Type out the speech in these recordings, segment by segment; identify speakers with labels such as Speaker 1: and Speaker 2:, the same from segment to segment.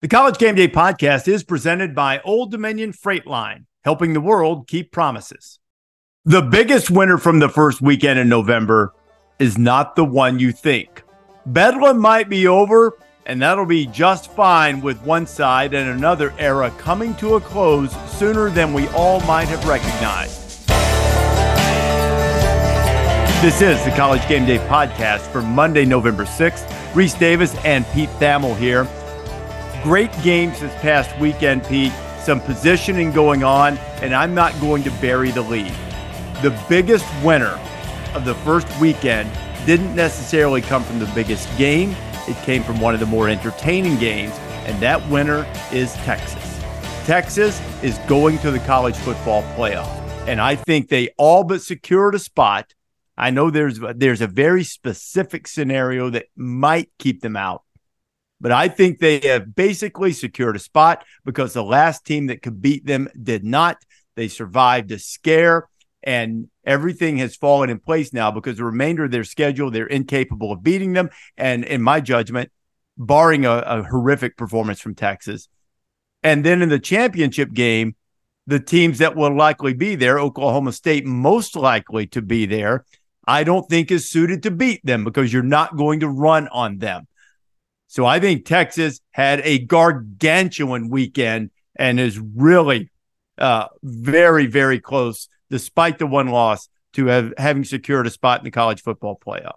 Speaker 1: The College Game Day podcast is presented by Old Dominion Freight Line, helping the world keep promises. The biggest winner from the first weekend in November is not the one you think. Bedlam might be over, and that'll be just fine with one side and another era coming to a close sooner than we all might have recognized. This is the College Game Day podcast for Monday, November 6th. Rece Davis and Pete Thamel here. Great games this past weekend, Pete. Some positioning going on, and I'm not going to bury the lead. The biggest winner of the first weekend didn't necessarily come from the biggest game, it came from one of the more entertaining games, and that winner is Texas. Texas is going to the college football playoff, and I think they all but secured a spot. I know there's there's a very specific scenario that might keep them out, but I think they have basically secured a spot because the last team that could beat them did not. They survived a scare, and everything has fallen in place now because the remainder of their schedule, they're incapable of beating them. And in my judgment, barring a, a horrific performance from Texas. And then in the championship game, the teams that will likely be there, Oklahoma State, most likely to be there, I don't think is suited to beat them because you're not going to run on them. So I think Texas had a gargantuan weekend and is really uh, very, very close, despite the one loss, to have, having secured a spot in the college football playoff.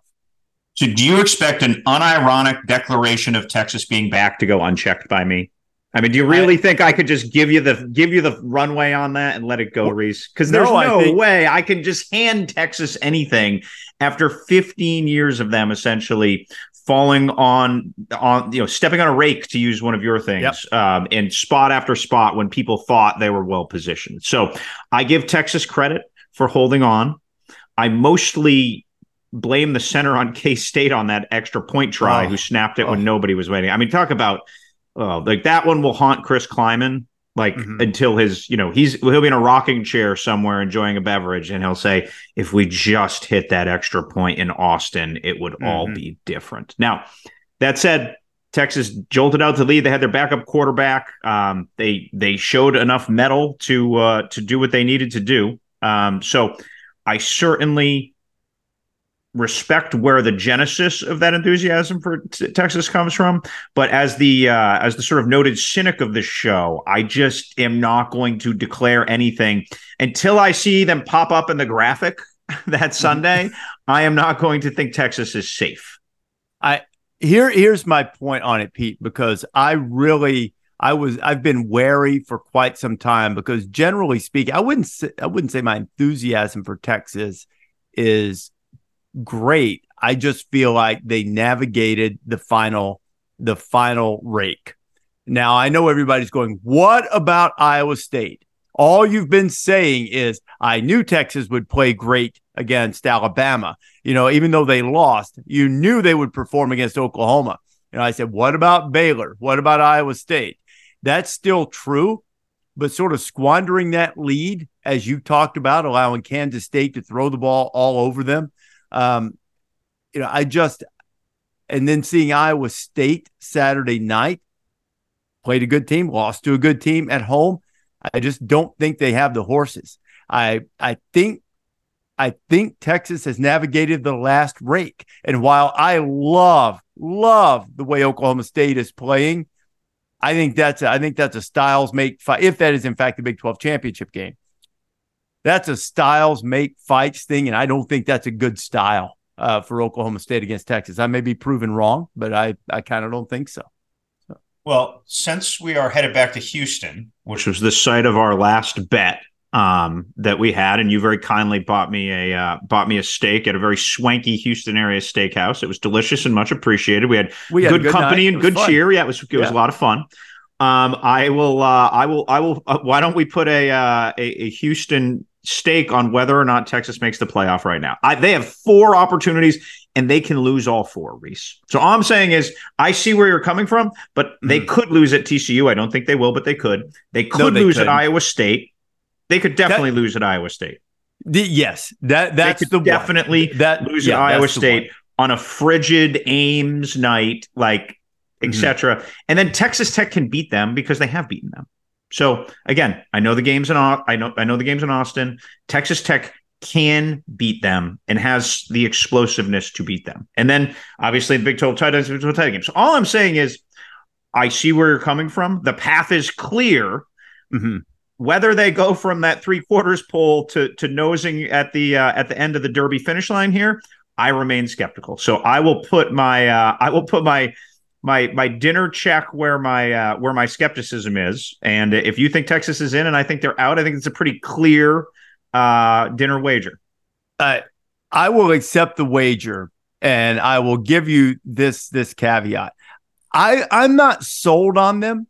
Speaker 2: So, do you expect an unironic declaration of Texas being back to go unchecked by me? I mean, do you really I, think I could just give you the give you the runway on that and let it go, Rece? Because there's no, no think, way I can just hand Texas anything after 15 years of them essentially falling on on you know stepping on a rake to use one of your things yep. um, and spot after spot when people thought they were well positioned so i give texas credit for holding on i mostly blame the center on k-state on that extra point try oh. who snapped it oh. when nobody was waiting i mean talk about oh, like that one will haunt chris klieman like mm-hmm. until his you know he's he'll be in a rocking chair somewhere enjoying a beverage and he'll say if we just hit that extra point in austin it would mm-hmm. all be different now that said texas jolted out to lead they had their backup quarterback um, they they showed enough metal to uh, to do what they needed to do um, so i certainly respect where the genesis of that enthusiasm for t- Texas comes from, but as the uh, as the sort of noted cynic of the show, I just am not going to declare anything until I see them pop up in the graphic that Sunday. I am not going to think Texas is safe.
Speaker 1: I here here's my point on it, Pete, because I really I was I've been wary for quite some time because generally speaking, I wouldn't say, I wouldn't say my enthusiasm for Texas is great. I just feel like they navigated the final the final rake. Now I know everybody's going, "What about Iowa State?" All you've been saying is, "I knew Texas would play great against Alabama." You know, even though they lost, you knew they would perform against Oklahoma. And I said, "What about Baylor? What about Iowa State?" That's still true, but sort of squandering that lead as you talked about, allowing Kansas State to throw the ball all over them um, you know, I just, and then seeing Iowa State Saturday night, played a good team, lost to a good team at home. I just don't think they have the horses. I I think I think Texas has navigated the last rake. And while I love love the way Oklahoma State is playing, I think that's a, I think that's a Styles make fight if that is in fact the Big 12 championship game that's a styles make fights thing, and I don't think that's a good style uh, for Oklahoma State against Texas. I may be proven wrong, but I I kind of don't think so. so.
Speaker 2: Well, since we are headed back to Houston, which was the site of our last bet um, that we had, and you very kindly bought me a uh, bought me a steak at a very swanky Houston area steakhouse. It was delicious and much appreciated. We had, we had good, good, company and good fun. cheer. Yeah, it was it was a lot of fun. Um, I will. Uh, I will. I will. Uh, why don't we put a, uh, a, a Houston stake on whether or not Texas makes the playoff right now. I, they have four opportunities and they can lose all four, Rece. So all I'm saying is I see where you're coming from, but they mm could lose at TCU. I don't think they will, but they could. They could no, they lose couldn't. at Iowa State. They could definitely that, lose at Iowa State.
Speaker 1: The, yes, that that's the
Speaker 2: definitely
Speaker 1: one.
Speaker 2: that lose yeah, at Iowa State on a frigid Ames night. Like etc. Mm-hmm. And then Texas Tech can beat them because they have beaten them. So again, I know the games in I know I know the games in Austin. Texas Tech can beat them and has the explosiveness to beat them. And then obviously the Big 12 tight ends, Big 12 tight game. So all I'm saying is I see where you're coming from. The path is clear. Mm-hmm. Whether they go from that three quarters pole to to nosing at the uh, at the end of the Derby finish line here, I remain skeptical. So I will put my uh, I will put my my my dinner check where my uh, where my skepticism is. And if you think Texas is in and I think they're out, I think it's a pretty clear uh, dinner wager.
Speaker 1: Uh, I will accept the wager, and I will give you this this caveat. I I'm not sold on them.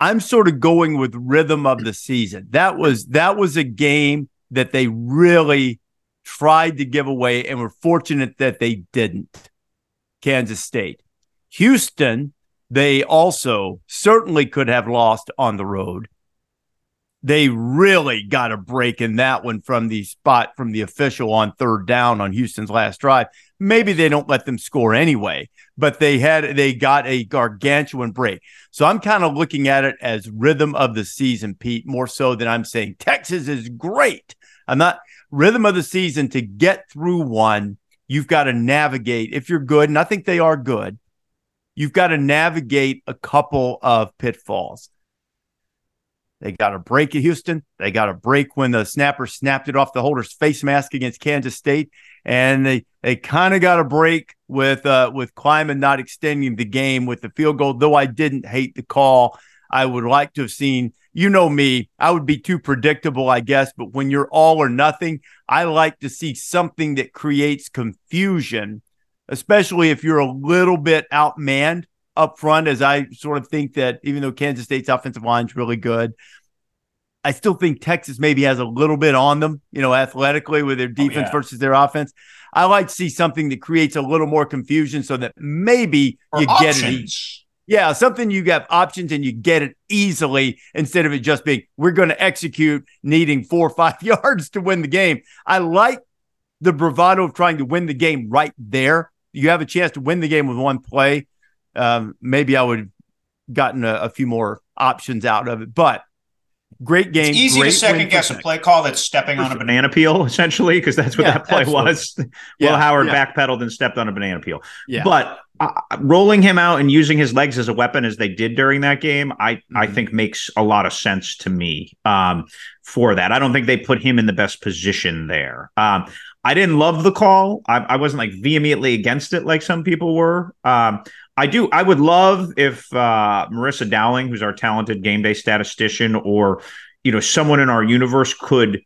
Speaker 1: I'm sort of going with rhythm of the season. That was that was a game that they really tried to give away and were fortunate that they didn't. Kansas State. Houston, they also certainly could have lost on the road they really got a break in that one from the spot from the official on third down on Houston's last drive. Maybe they don't let them score anyway, but they had they got a gargantuan break. So I'm kind of looking at it as rhythm of the season, Pete, more so than I'm saying Texas is great. I'm not rhythm of the season to get through one. You've got to navigate if you're good, and I think they are good. You've got to navigate a couple of pitfalls. They got a break at Houston. They got a break when the snapper snapped it off the holder's face mask against Kansas State, and they they kind of got a break with uh, with Klieman not extending the game with the field goal. Though I didn't hate the call, I would like to have seen. You know me, I would be too predictable, I guess. But when you're all or nothing, I like to see something that creates confusion, especially if you're a little bit outmanned up front, as I sort of think that even though Kansas State's offensive line is really good, I still think Texas maybe has a little bit on them, you know, athletically with their oh, defense oh, yeah. versus their offense. I like to see something that creates a little more confusion so that maybe or you options. get it. Yeah, something you have options and you get it easily instead of it just being we're going to execute needing four or five yards to win the game. I like the bravado of trying to win the game right there. You have a chance to win the game with one play um, maybe I would gotten a, a, few more options out of it. But great game.
Speaker 2: It's easy
Speaker 1: to
Speaker 2: second guess a play call that's stepping on a banana peel, essentially, because that's what yeah, that play absolutely. was. Yeah, Will Howard yeah. backpedaled and stepped on a banana peel. Yeah. But uh, rolling him out and using his legs as a weapon as they did during that game, I mm-hmm. I think makes a lot of sense to me. Um, for that, I don't think they put him in the best position there. Um, I didn't love the call. I, I, wasn't like vehemently against it like some people were. Um, I do. I would love if uh, Marissa Dowling, who's our talented game day statistician, or you know someone in our universe could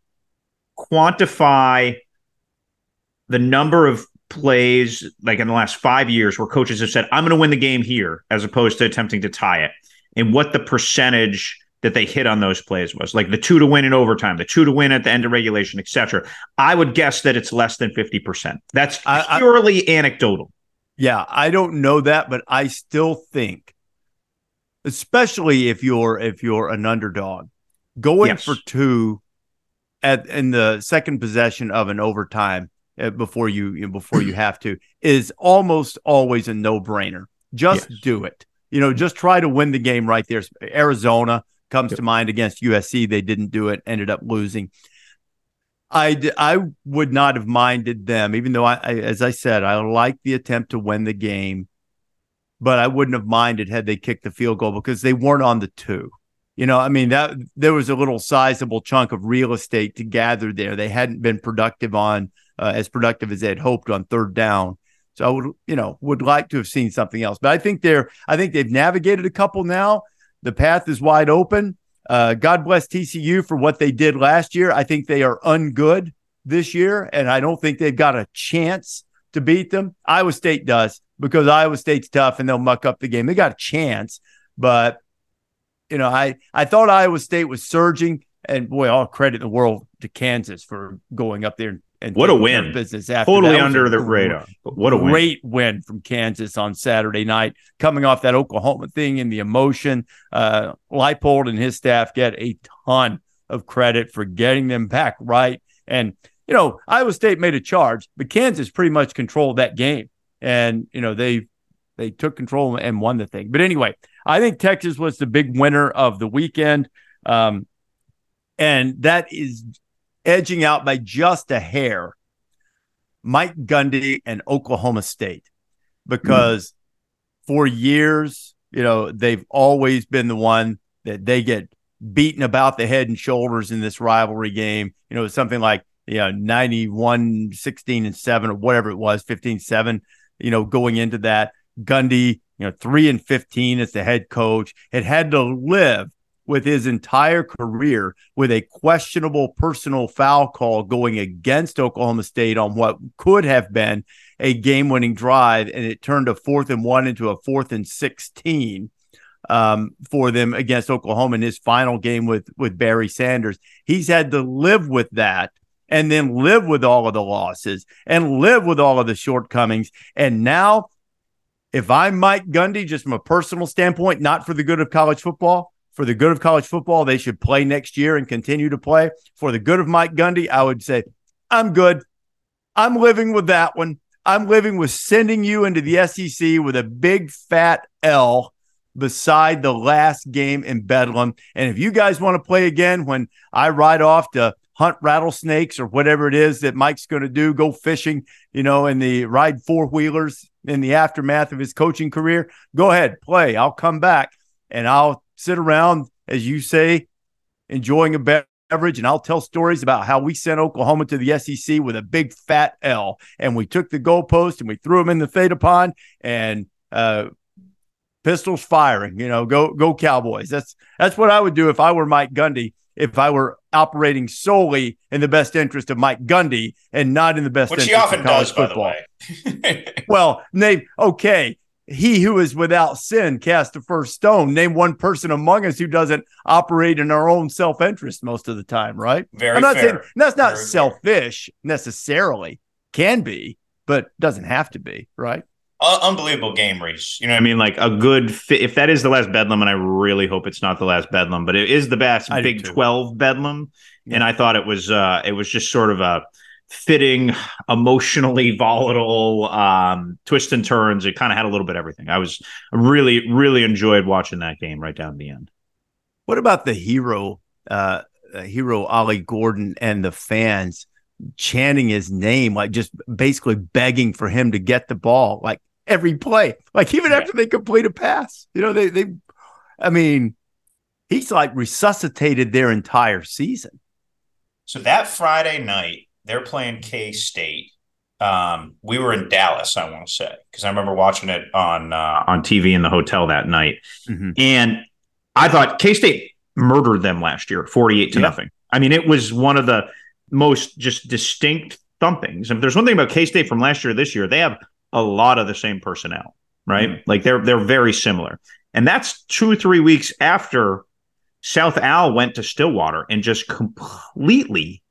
Speaker 2: quantify the number of plays like in the last five years where coaches have said, "I'm going to win the game here," as opposed to attempting to tie it, and what the percentage that they hit on those plays was like the two to win in overtime, the two to win at the end of regulation, etc. I would guess that it's less than 50%. That's purely I, anecdotal.
Speaker 1: Yeah, I don't know that, but I still think, especially if you're if you're an underdog, going yes. for two at in the second possession of an overtime uh, before you, you know, before you have to is almost always a no brainer. Just yes. do it. You know, just try to win the game right there. Arizona, comes yep. to mind against USC. They didn't do it, ended up losing. I, I would not have minded them, even though I, I, as I said, I like the attempt to win the game, but I wouldn't have minded had they kicked the field goal because they weren't on the two. You know, I mean that there was a little sizable chunk of real estate to gather there. They hadn't been productive on uh, as productive as they had hoped on third down. So I would, you know, would like to have seen something else. But I think they're, I think they've navigated a couple now. The path is wide open. Uh, God bless TCU for what they did last year. I think they are ungood this year, and I don't think they've got a chance to beat them. Iowa State does because Iowa State's tough and they'll muck up the game. They got a chance, but you know, I I thought Iowa State was surging, and boy, all credit in the world to Kansas for going up there and
Speaker 2: and what a win!
Speaker 1: Business
Speaker 2: after totally under the radar. But what a
Speaker 1: win. great win from Kansas on Saturday night, coming off that Oklahoma thing and the emotion. Uh, Leipold and his staff get a ton of credit for getting them back right. And you know, Iowa State made a charge, but Kansas pretty much controlled that game. And you know, they they took control and won the thing. But anyway, I think Texas was the big winner of the weekend. Um, and that is edging out by just a hair Mike Gundy and Oklahoma State because mm. for years, you know, they've always been the one that they get beaten about the head and shoulders in this rivalry game. You know, something like, you know, 91, 16 and 7 or whatever it was, 15 7, you know, going into that. Gundy, you know, 3 and 15 as the head coach, had had to live with his entire career with a questionable personal foul call going against Oklahoma State on what could have been a game winning drive. And it turned a fourth and one into a fourth and 16 um, for them against Oklahoma in his final game with, with Barry Sanders. He's had to live with that and then live with all of the losses and live with all of the shortcomings. And now, if I'm Mike Gundy, just from a personal standpoint, not for the good of college football, for the good of college football, they should play next year and continue to play. For the good of Mike Gundy, I would say, I'm good. I'm living with that one. I'm living with sending you into the SEC with a big fat L beside the last game in Bedlam. And if you guys want to play again when I ride off to hunt rattlesnakes or whatever it is that Mike's going to do, go fishing, you know, in the ride four wheelers in the aftermath of his coaching career, go ahead, play. I'll come back and I'll sit around, as you say, enjoying a beverage, and I'll tell stories about how we sent Oklahoma to the SEC with a big fat L, and we took the goalpost and we threw them in the theta pond, and uh, pistols firing. You know, go go Cowboys. That's that's what I would do if I were Mike Gundy. If I were operating solely in the best interest of Mike Gundy and not in the best
Speaker 3: Which
Speaker 1: interest
Speaker 3: he often
Speaker 1: of college
Speaker 3: does,
Speaker 1: football.
Speaker 3: by the way.
Speaker 1: well, name okay he who is without sin cast the first stone. Name one person among us who doesn't operate in our own self interest most of the time, right?
Speaker 3: Very
Speaker 1: I'm not
Speaker 3: fair.
Speaker 1: saying that's not
Speaker 3: Very
Speaker 1: selfish necessarily. Can be, but doesn't have to be, right?
Speaker 3: Uh, unbelievable game, Rece. You know
Speaker 2: I
Speaker 3: what I mean?
Speaker 2: like a good fit. If that is the last Bedlam, and I really hope it's not the last Bedlam, but it is the best
Speaker 1: I
Speaker 2: Big. Twelve Bedlam,
Speaker 1: Yeah.
Speaker 2: and I thought it was uh it was just sort of a fitting, emotionally volatile um twists and turns. It kind of had a little bit of everything. I was really really enjoyed watching that game right down to the end.
Speaker 1: What about the hero, uh, uh, hero Ollie Gordon and the fans chanting his name, like just basically begging for him to get the ball, like every play, like even
Speaker 3: Yeah.
Speaker 1: after they complete a pass, you know, they, they, I mean, he's like resuscitated their entire season.
Speaker 3: So that Friday night, they're playing K State. Um, we were in Dallas, I want to say, because I remember watching it on. Uh,
Speaker 2: on TV in the hotel that night.
Speaker 1: Mhm.
Speaker 2: And I thought K State murdered them last year, 48 to
Speaker 1: Yeah.
Speaker 2: nothing. I mean, it was one of the most just distinct thumpings. And if there's one thing about K State from last year to this year, they have a lot of the same personnel, right?
Speaker 1: Mm-hmm.
Speaker 2: Like they're they're very similar. And that's two or three weeks after South Al went to Stillwater and just completely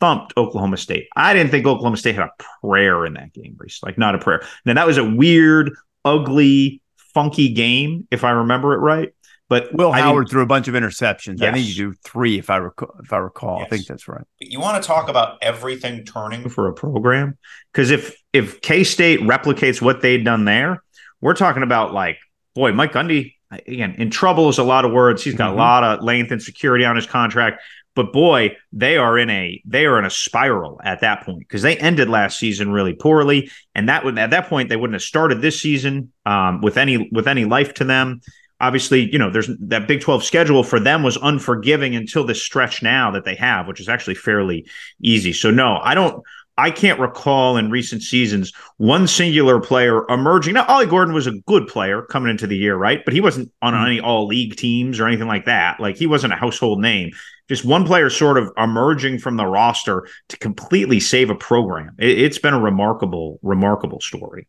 Speaker 2: thumped Oklahoma State. I didn't think Oklahoma State had a prayer in that game, Rece. Like not a prayer. Now that was a weird, ugly, funky game, if I remember it right. But
Speaker 1: Will
Speaker 2: I
Speaker 1: Howard
Speaker 2: didn't-
Speaker 1: threw a bunch of interceptions. I think
Speaker 2: Yes.
Speaker 1: you do three, if I recall. If I recall, I think that's right.
Speaker 3: you want to talk about everything turning?
Speaker 2: for a program because if if K State replicates what they'd done there, we're talking about like boy, Mike Gundy again in trouble is a lot of words. He's got
Speaker 1: Mhm.
Speaker 2: a lot of length and security on his contract, but boy, they are in a they are in a spiral at that point because they ended last season really poorly, and that would at that point they wouldn't have started this season um, with any with any life to them. Obviously, you know, there's that Big 12 schedule for them was unforgiving until this stretch now that they have, which is actually fairly easy. So no, I don't I can't recall in recent seasons one singular player emerging. Now, Ollie Gordon was a good player coming into the year, right? But he wasn't on
Speaker 1: Mhm.
Speaker 2: any all league teams or anything like that. Like he wasn't a household name. Just one player sort of emerging from the roster to completely save a program. It, it's been a remarkable, remarkable story.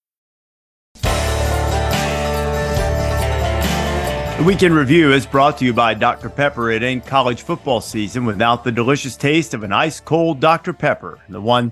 Speaker 1: The weekend review is brought to you by Dr. Pepper. It ain't college football season without the delicious taste of an ice cold Dr. Pepper, the one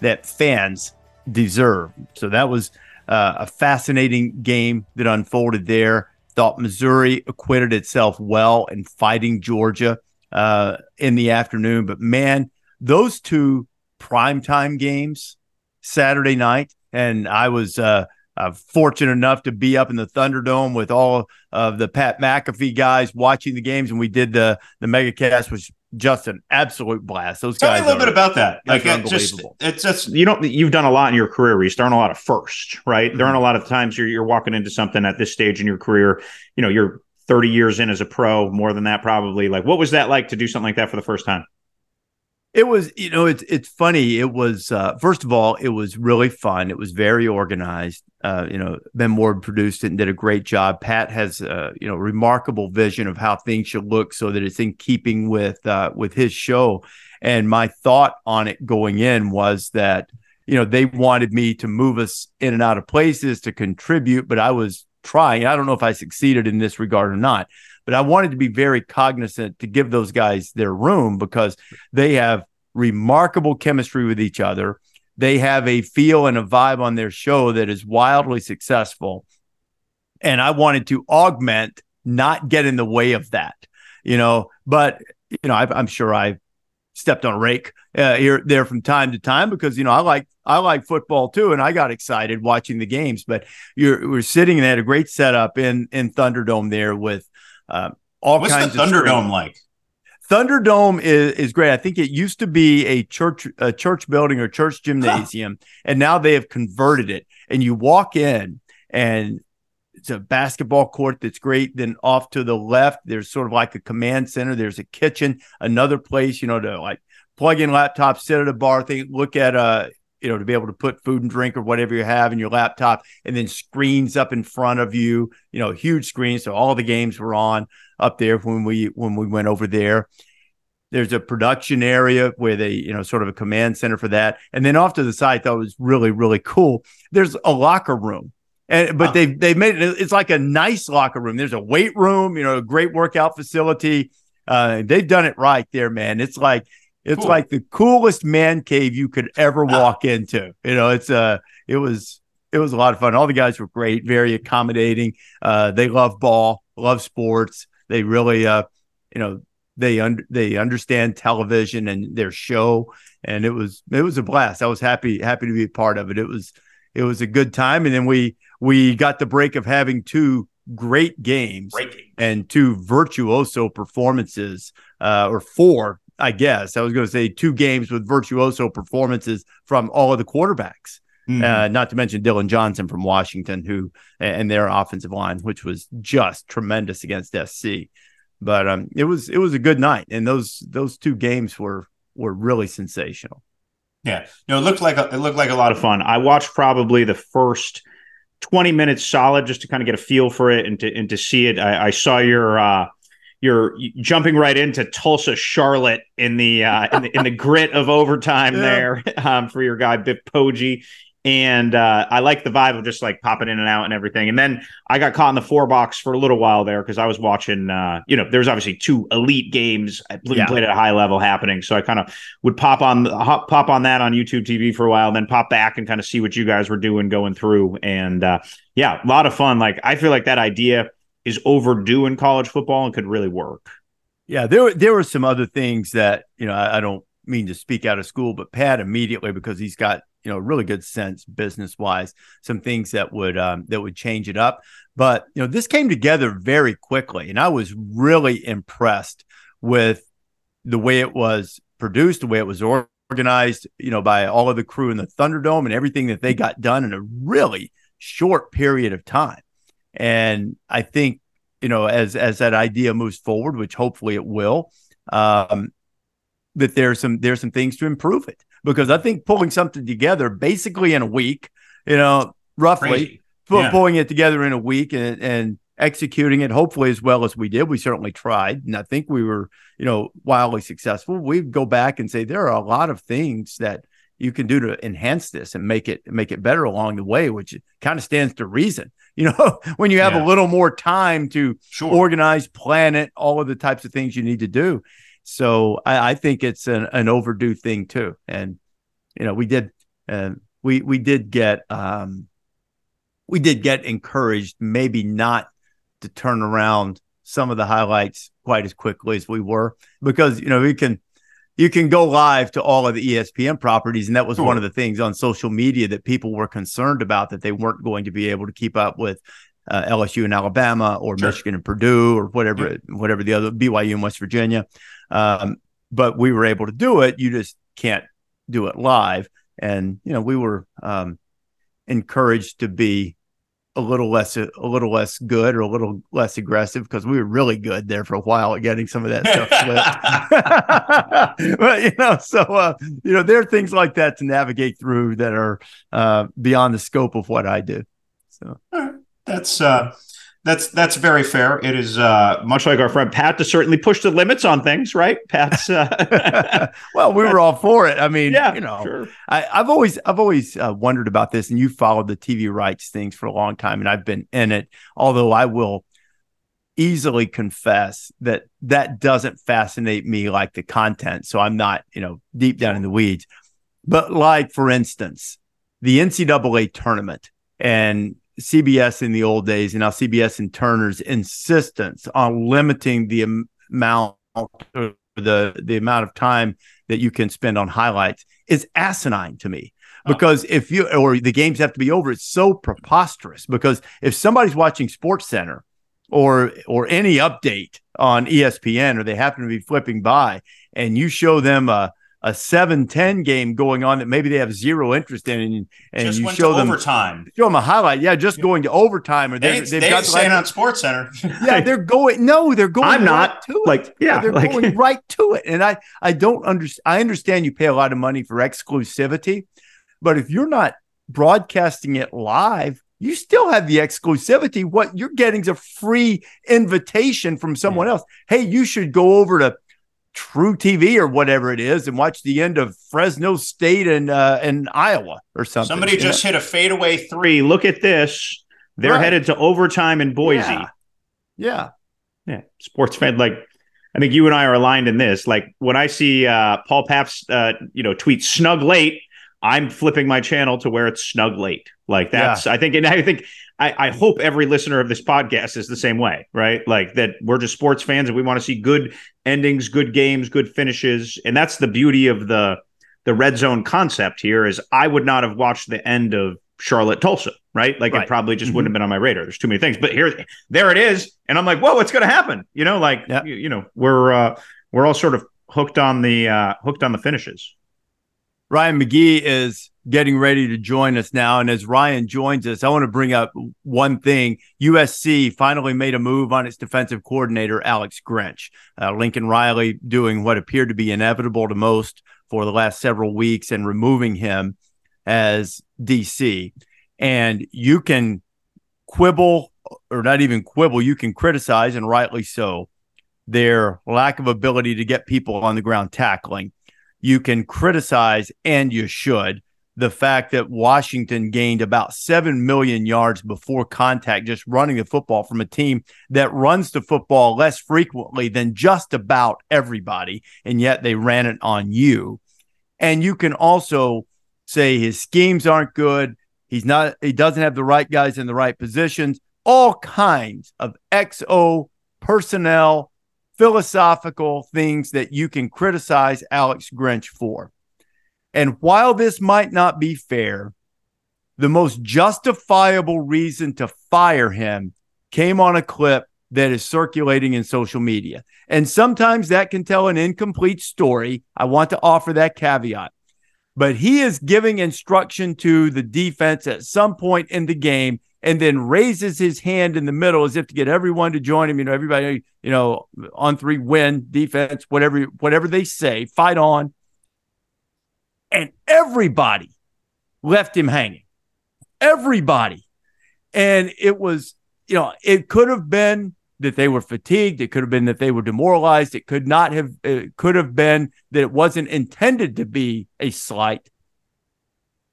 Speaker 1: that fans deserve. So that was uh, a fascinating game that unfolded there. Thought Missouri acquitted itself well in fighting Georgia uh, in the afternoon. But man, those two primetime games Saturday night, and I was. Uh, uh, fortunate enough to be up in the Thunderdome with all of the Pat McAfee guys watching the games, and we did the the mega cast, was just an absolute blast. Those
Speaker 2: Tell
Speaker 1: guys.
Speaker 2: me a little
Speaker 1: are,
Speaker 2: bit about that. Like
Speaker 1: it's
Speaker 2: just it's just you know you've done a lot in your career. You start a lot of firsts, right? Mm-hmm. There aren't a lot of times you're you're walking into something at this stage in your career. You know, you're 30 years in as a pro, more than that probably. Like, what was that like to do something like that for the first time?
Speaker 1: It was, you know, it's it's funny. It was uh, first of all, it was really fun. It was very organized. Uh, you know, Ben Ward produced it and did a great job. Pat has, uh, you know, remarkable vision of how things should look so that it's in keeping with uh, with his show. And my thought on it going in was that, you know, they wanted me to move us in and out of places to contribute, but I was trying. I don't know if I succeeded in this regard or not, but I wanted to be very cognizant to give those guys their room because they have remarkable chemistry with each other. They have a feel and a vibe on their show that is wildly successful. And I wanted to augment, not get in the way of that, you know. But, you know, I, am sure I stepped on a rake uh, here there from time to time because you know I like I like football too, and I got excited watching the games. But you're we're sitting and they had a great setup in in Thunderdome there with uh, all
Speaker 3: What's
Speaker 1: kinds
Speaker 3: the Thunderdome like?
Speaker 1: Thunderdome is, is great. I think it used to be a church a church building or church gymnasium, huh. and now they have converted it. And you walk in, and it's a basketball court that's great. Then off to the left, there's sort of like a command center. There's a kitchen, another place, you know, to like plug in laptops, sit at a bar, think, look at a you know, to be able to put food and drink or whatever you have in your laptop, and then screens up in front of you, you know, huge screens. So all the games were on up there when we when we went over there. There's a production area where they, you know, sort of a command center for that. And then off to the side, I thought it was really, really cool. There's a locker room. And but they've they've made it it's like a nice locker room. There's a weight room, you know, a great workout facility. Uh, they've done it right there, man. It's like it's cool. like the coolest man cave you could ever walk into. You know, it's uh it was it was a lot of fun. All the guys were great, very accommodating. Uh, they love ball, love sports. They really uh, you know, they un- they understand television and their show, and it was it was a blast. I was happy happy to be a part of it. It was it was a good time, and then we we got the break of having two great games and two virtuoso performances, uh, or four I guess I was going to say two games with virtuoso performances from all of the quarterbacks. Mm-hmm. Uh, not to mention Dillon Johnson from Washington, who and their offensive line, which was just tremendous against SC. But um, it was it was a good night, and those those two games were were really sensational.
Speaker 2: Yeah, no, it looked like a, it looked like a lot of fun. I watched probably the first twenty minutes solid just to kind of get a feel for it and to and to see it. I, I saw your uh, you're jumping right into Tulsa Charlotte in the uh, in the, in the grit of overtime yeah. there um, for your guy Biff Poggi. And uh, I like the vibe of just like popping in and out and everything. And then I got caught in the four box for a little while there because I was watching. Uh, you know, there's obviously two elite games yeah. played at a high level happening. So I kind of would pop on pop on that on YouTube TV for a while, then pop back and kind of see what you guys were doing going through. And uh, yeah, a lot of fun. Like I feel like that idea is overdue in college football and could really work.
Speaker 1: Yeah, there were there were some other things that you know I, I don't mean to speak out of school, but Pat immediately because he's got you know really good sense business wise, some things that would um, that would change it up. But you know this came together very quickly, and I was really impressed with the way it was produced, the way it was organized, you know, by all of the crew in the Thunderdome and everything that they got done in a really short period of time. And I think, you know, as as that idea moves forward, which hopefully it will, um, that there's some there's some things to improve it. Because I think pulling something together basically in a week, you know, roughly yeah. pulling it together in a week and, and executing it hopefully as well as we did. We certainly tried, and I think we were, you know, wildly successful. We'd go back and say there are a lot of things that you can do to enhance this and make it make it better along the way, which kind of stands to reason. You know, when you have yeah. a little more time to sure. organize, plan it, all of the types of things you need to do. So I, I think it's an, an overdue thing too. And you know, we did uh, we we did get um, we did get encouraged, maybe not to turn around some of the highlights quite as quickly as we were, because you know we can you can go live to all of the ESPN properties. And that was one of the things on social media that people were concerned about that they weren't going to be able to keep up with uh, LSU and Alabama or sure. Michigan and Purdue or whatever, yeah. whatever the other BYU and West Virginia. Um, but we were able to do it. You just can't do it live. And, you know, we were um, encouraged to be a little less a little less good or a little less aggressive because we were really good there for a while at getting some of that stuff but you know so uh, you know there are things like that to navigate through that are uh, beyond the scope of what I do so.
Speaker 2: That's uh that's that's very fair. It is uh, much like our friend Pat to certainly push the limits on things, right? Pat's. Uh,
Speaker 1: well, we were all for it. I mean, yeah, you know, sure. I, have always I've always uh, wondered about this, and you followed the TV rights things for a long time, and I've been in it. Although I will easily confess that that doesn't fascinate me like the content, so I'm not you know deep down in the weeds. But like for instance, the NCAA tournament and CBS in the old days and now CBS and Turner's insistence on limiting the amount the the amount of time that you can spend on highlights is asinine to me. Oh. Because if you or the games have to be over it's so preposterous. Because if somebody's watching sports center or or any update on espn or they happen to be flipping by and you show them a a 7-10 game going on that maybe they have zero interest in and, and you show them
Speaker 3: overtime.
Speaker 1: Show them a highlight. Yeah just going to overtime or
Speaker 3: they, they've they got saying like, on sports center
Speaker 1: yeah they're going no they're going
Speaker 2: i'm
Speaker 1: right
Speaker 2: not.
Speaker 1: to it.
Speaker 2: like yeah
Speaker 1: they're
Speaker 2: like,
Speaker 1: going right to it. And i i don't understand i understand you pay a lot of money for exclusivity but if you're not broadcasting it live you still have the exclusivity. What you're getting is a free invitation from someone else. Hey you should go over to truTV or whatever it is and watch the end of Fresno State and uh, and Iowa or something.
Speaker 3: Somebody just know? hit a fadeaway
Speaker 2: three. Look at this. They're right. headed to overtime in Boise.
Speaker 1: Yeah. yeah.
Speaker 2: Yeah. Sports fan like I think you and I are aligned in this. Like when I see uh, Paul Pabst uh, you know, tweet snug late, I'm flipping my channel to where it's snug late. Like that's yeah. I think and I think I, I, hope every listener of this podcast is the same way, right? Like that we're just sports fans and we want to see good endings, good games, good finishes. And that's the beauty of the the red zone concept here is I would not have watched the end of Charlotte Tulsa, right? Like right. it probably just mm-hmm. wouldn't have been on my radar. There's too many things. But here there it is. And I'm like, whoa, what's gonna happen? You know, like you, you, know, we're uh we're all sort of hooked on the uh hooked on the finishes.
Speaker 1: Ryan McGee is getting ready to join us now. And as Ryan joins us, I want to bring up one thing. USC finally made a move on its defensive coordinator, Alex Grinch. Uh, Lincoln Riley doing what appeared to be inevitable to most for the last several weeks and removing him as DC. And you can quibble, or not even quibble, you can criticize, and rightly so, their lack of ability to get people on the ground tackling. You can criticize, and you should, the fact that Washington gained about 7 million yards before contact just running the football from a team that runs the football less frequently than just about everybody. And yet they ran it on you. And you can also say his schemes aren't good. He's not, he doesn't have the right guys in the right positions, all kinds of XO personnel, philosophical things that you can criticize Alex Grinch for. And while this might not be fair, the most justifiable reason to fire him came on a clip that is circulating in social media. And sometimes that can tell an incomplete story. I want to offer that caveat. But he is giving instruction to the defense at some point in the game and then raises his hand in the middle as if to get everyone to join him. You know, everybody, you know, on three win defense, whatever, whatever they say, fight on and everybody left him hanging. Everybody. And it was, you know, it could have been that they were fatigued. It could have been that they were demoralized. It could not have, it could have been that it wasn't intended to be a slight.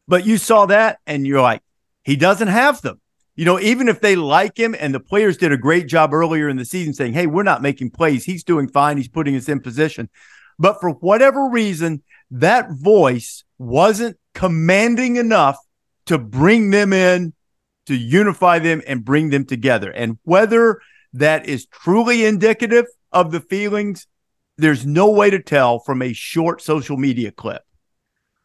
Speaker 1: But you saw that and you're like, he doesn't have them. You know, even if they like him and the players did a great job earlier in the season saying, hey, we're not making plays. He's doing fine. He's putting us in position. But for whatever reason, that voice wasn't commanding enough to bring them in, to unify them and bring them together. And whether that is truly indicative of the feelings, there's no way to tell from a short social media clip.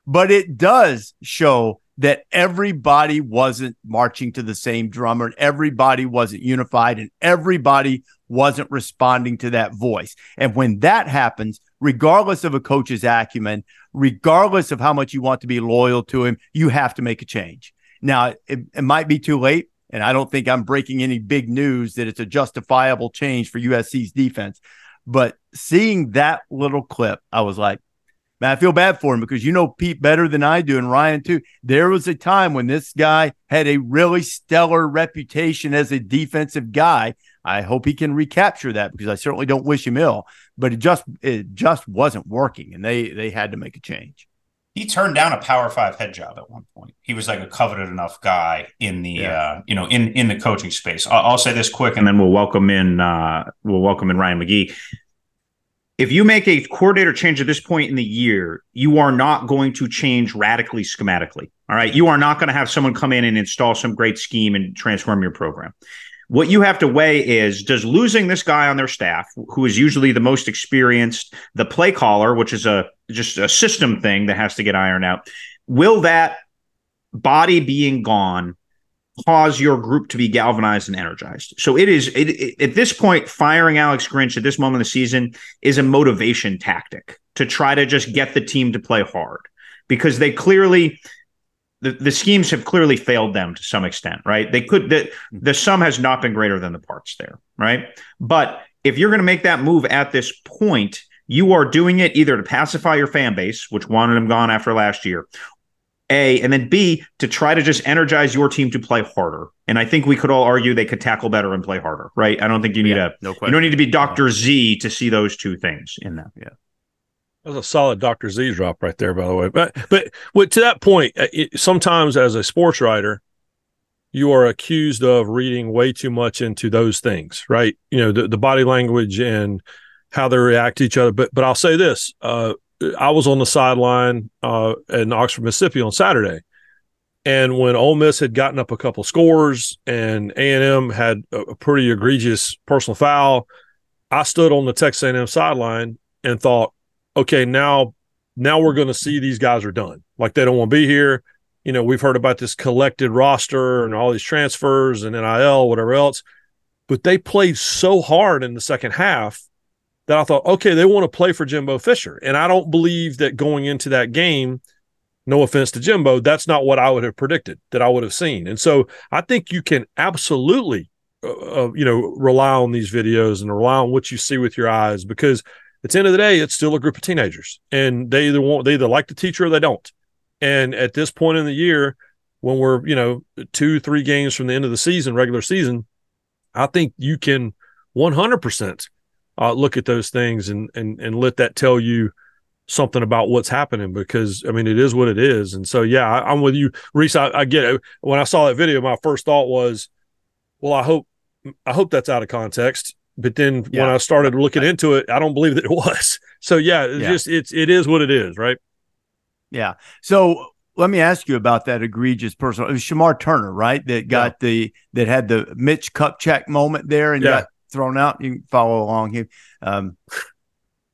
Speaker 1: But it does show that everybody wasn't marching to the same drummer and everybody wasn't unified and everybody wasn't responding to that voice. And when that happens, regardless of a coach's acumen, regardless of how much you want to be loyal to him, you have to make a change. Now, it, it might be too late. And I don't think I'm breaking any big news that it's a justifiable change for USC's defense. But seeing that little clip, I was like, man, I feel bad for him because you know Pete better than I do, and Ryan too. There was a time when this guy had a really stellar reputation as a defensive guy. I hope he can recapture that because I certainly don't wish him ill. But it just it just wasn't working, and they they had to make a change
Speaker 2: he turned down a power five head job at one point he was like a coveted enough guy in the yeah. uh, you know in in the coaching space I'll, I'll, say this quick and then we'll welcome in uh, we'll welcome in ryan mcgee if you make a coordinator change at this point in the year you are not going to change radically schematically. All right? You are not going to have someone come in and install some great scheme and transform your program. What you have to weigh is does losing this guy on their staff, who is usually the most experienced, the play caller, which is a just a system thing that has to get ironed out, will that body being gone cause your group to be galvanized and energized? So it is it, it, at this point, firing Alex Grinch at this moment of the season is a motivation tactic to try to just get the team to play hard because they clearly the, the schemes have clearly failed them to some extent, right? They could the the sum has not been greater than the parts there, right? But if you're going to make that move at this point, you are doing it either to pacify your fan base, which wanted him gone after last year, a, and then B, to try to just energize your team to play harder. And I think we could all argue they could tackle better and play harder, right? I don't think you need yeah, a no you don't need to be Dr. Z to see those two things in that.
Speaker 1: Yeah.
Speaker 4: That was a solid Dr. Z drop right there, by the way. But but to that point, uh, it, sometimes as a sports writer, you are accused of reading way too much into those things, right? You know, the, the body language and how they react to each other. But but I'll say this: uh, I was on the sideline uh, in Oxford, Mississippi on Saturday, and when Ole Miss had gotten up a couple scores and A and M had a, a pretty egregious personal foul, I stood on the Texas A&M sideline and thought, okay, now now we're going to see these guys are done. Like they don't want to be here. You know, we've heard about this collected roster and all these transfers and NIL, whatever else. But they played so hard in the second half that I thought, okay, they want to play for Jimbo Fisher. And I don't believe that going into that game, no offense to Jimbo, that's not what I would have predicted that I would have seen. And so I think you can absolutely, uh, uh you know, rely on these videos and rely on what you see with your eyes because – at the end of the day, it's still a group of teenagers, and they either want they either like the teacher or they don't. And at this point in the year, when we're you know two three games from the end of the season, regular season, I think you can one hundred percent uh, look at those things and and and let that tell you something about what's happening because I mean it is what it is. And so yeah, I, am with you, Rece. I, I get it. When I saw that video, my first thought was, well, I hope I hope that's out of context but then yeah. when I started looking into it, I don't believe that it was. So yeah, it's yeah. just it's it is what it is, right?
Speaker 1: Yeah. So let me ask you about that egregious personal. It was Shemar Turner, right? That got yeah. the that had the Mitch Kupchak moment there and got thrown out. You can follow along here. Um,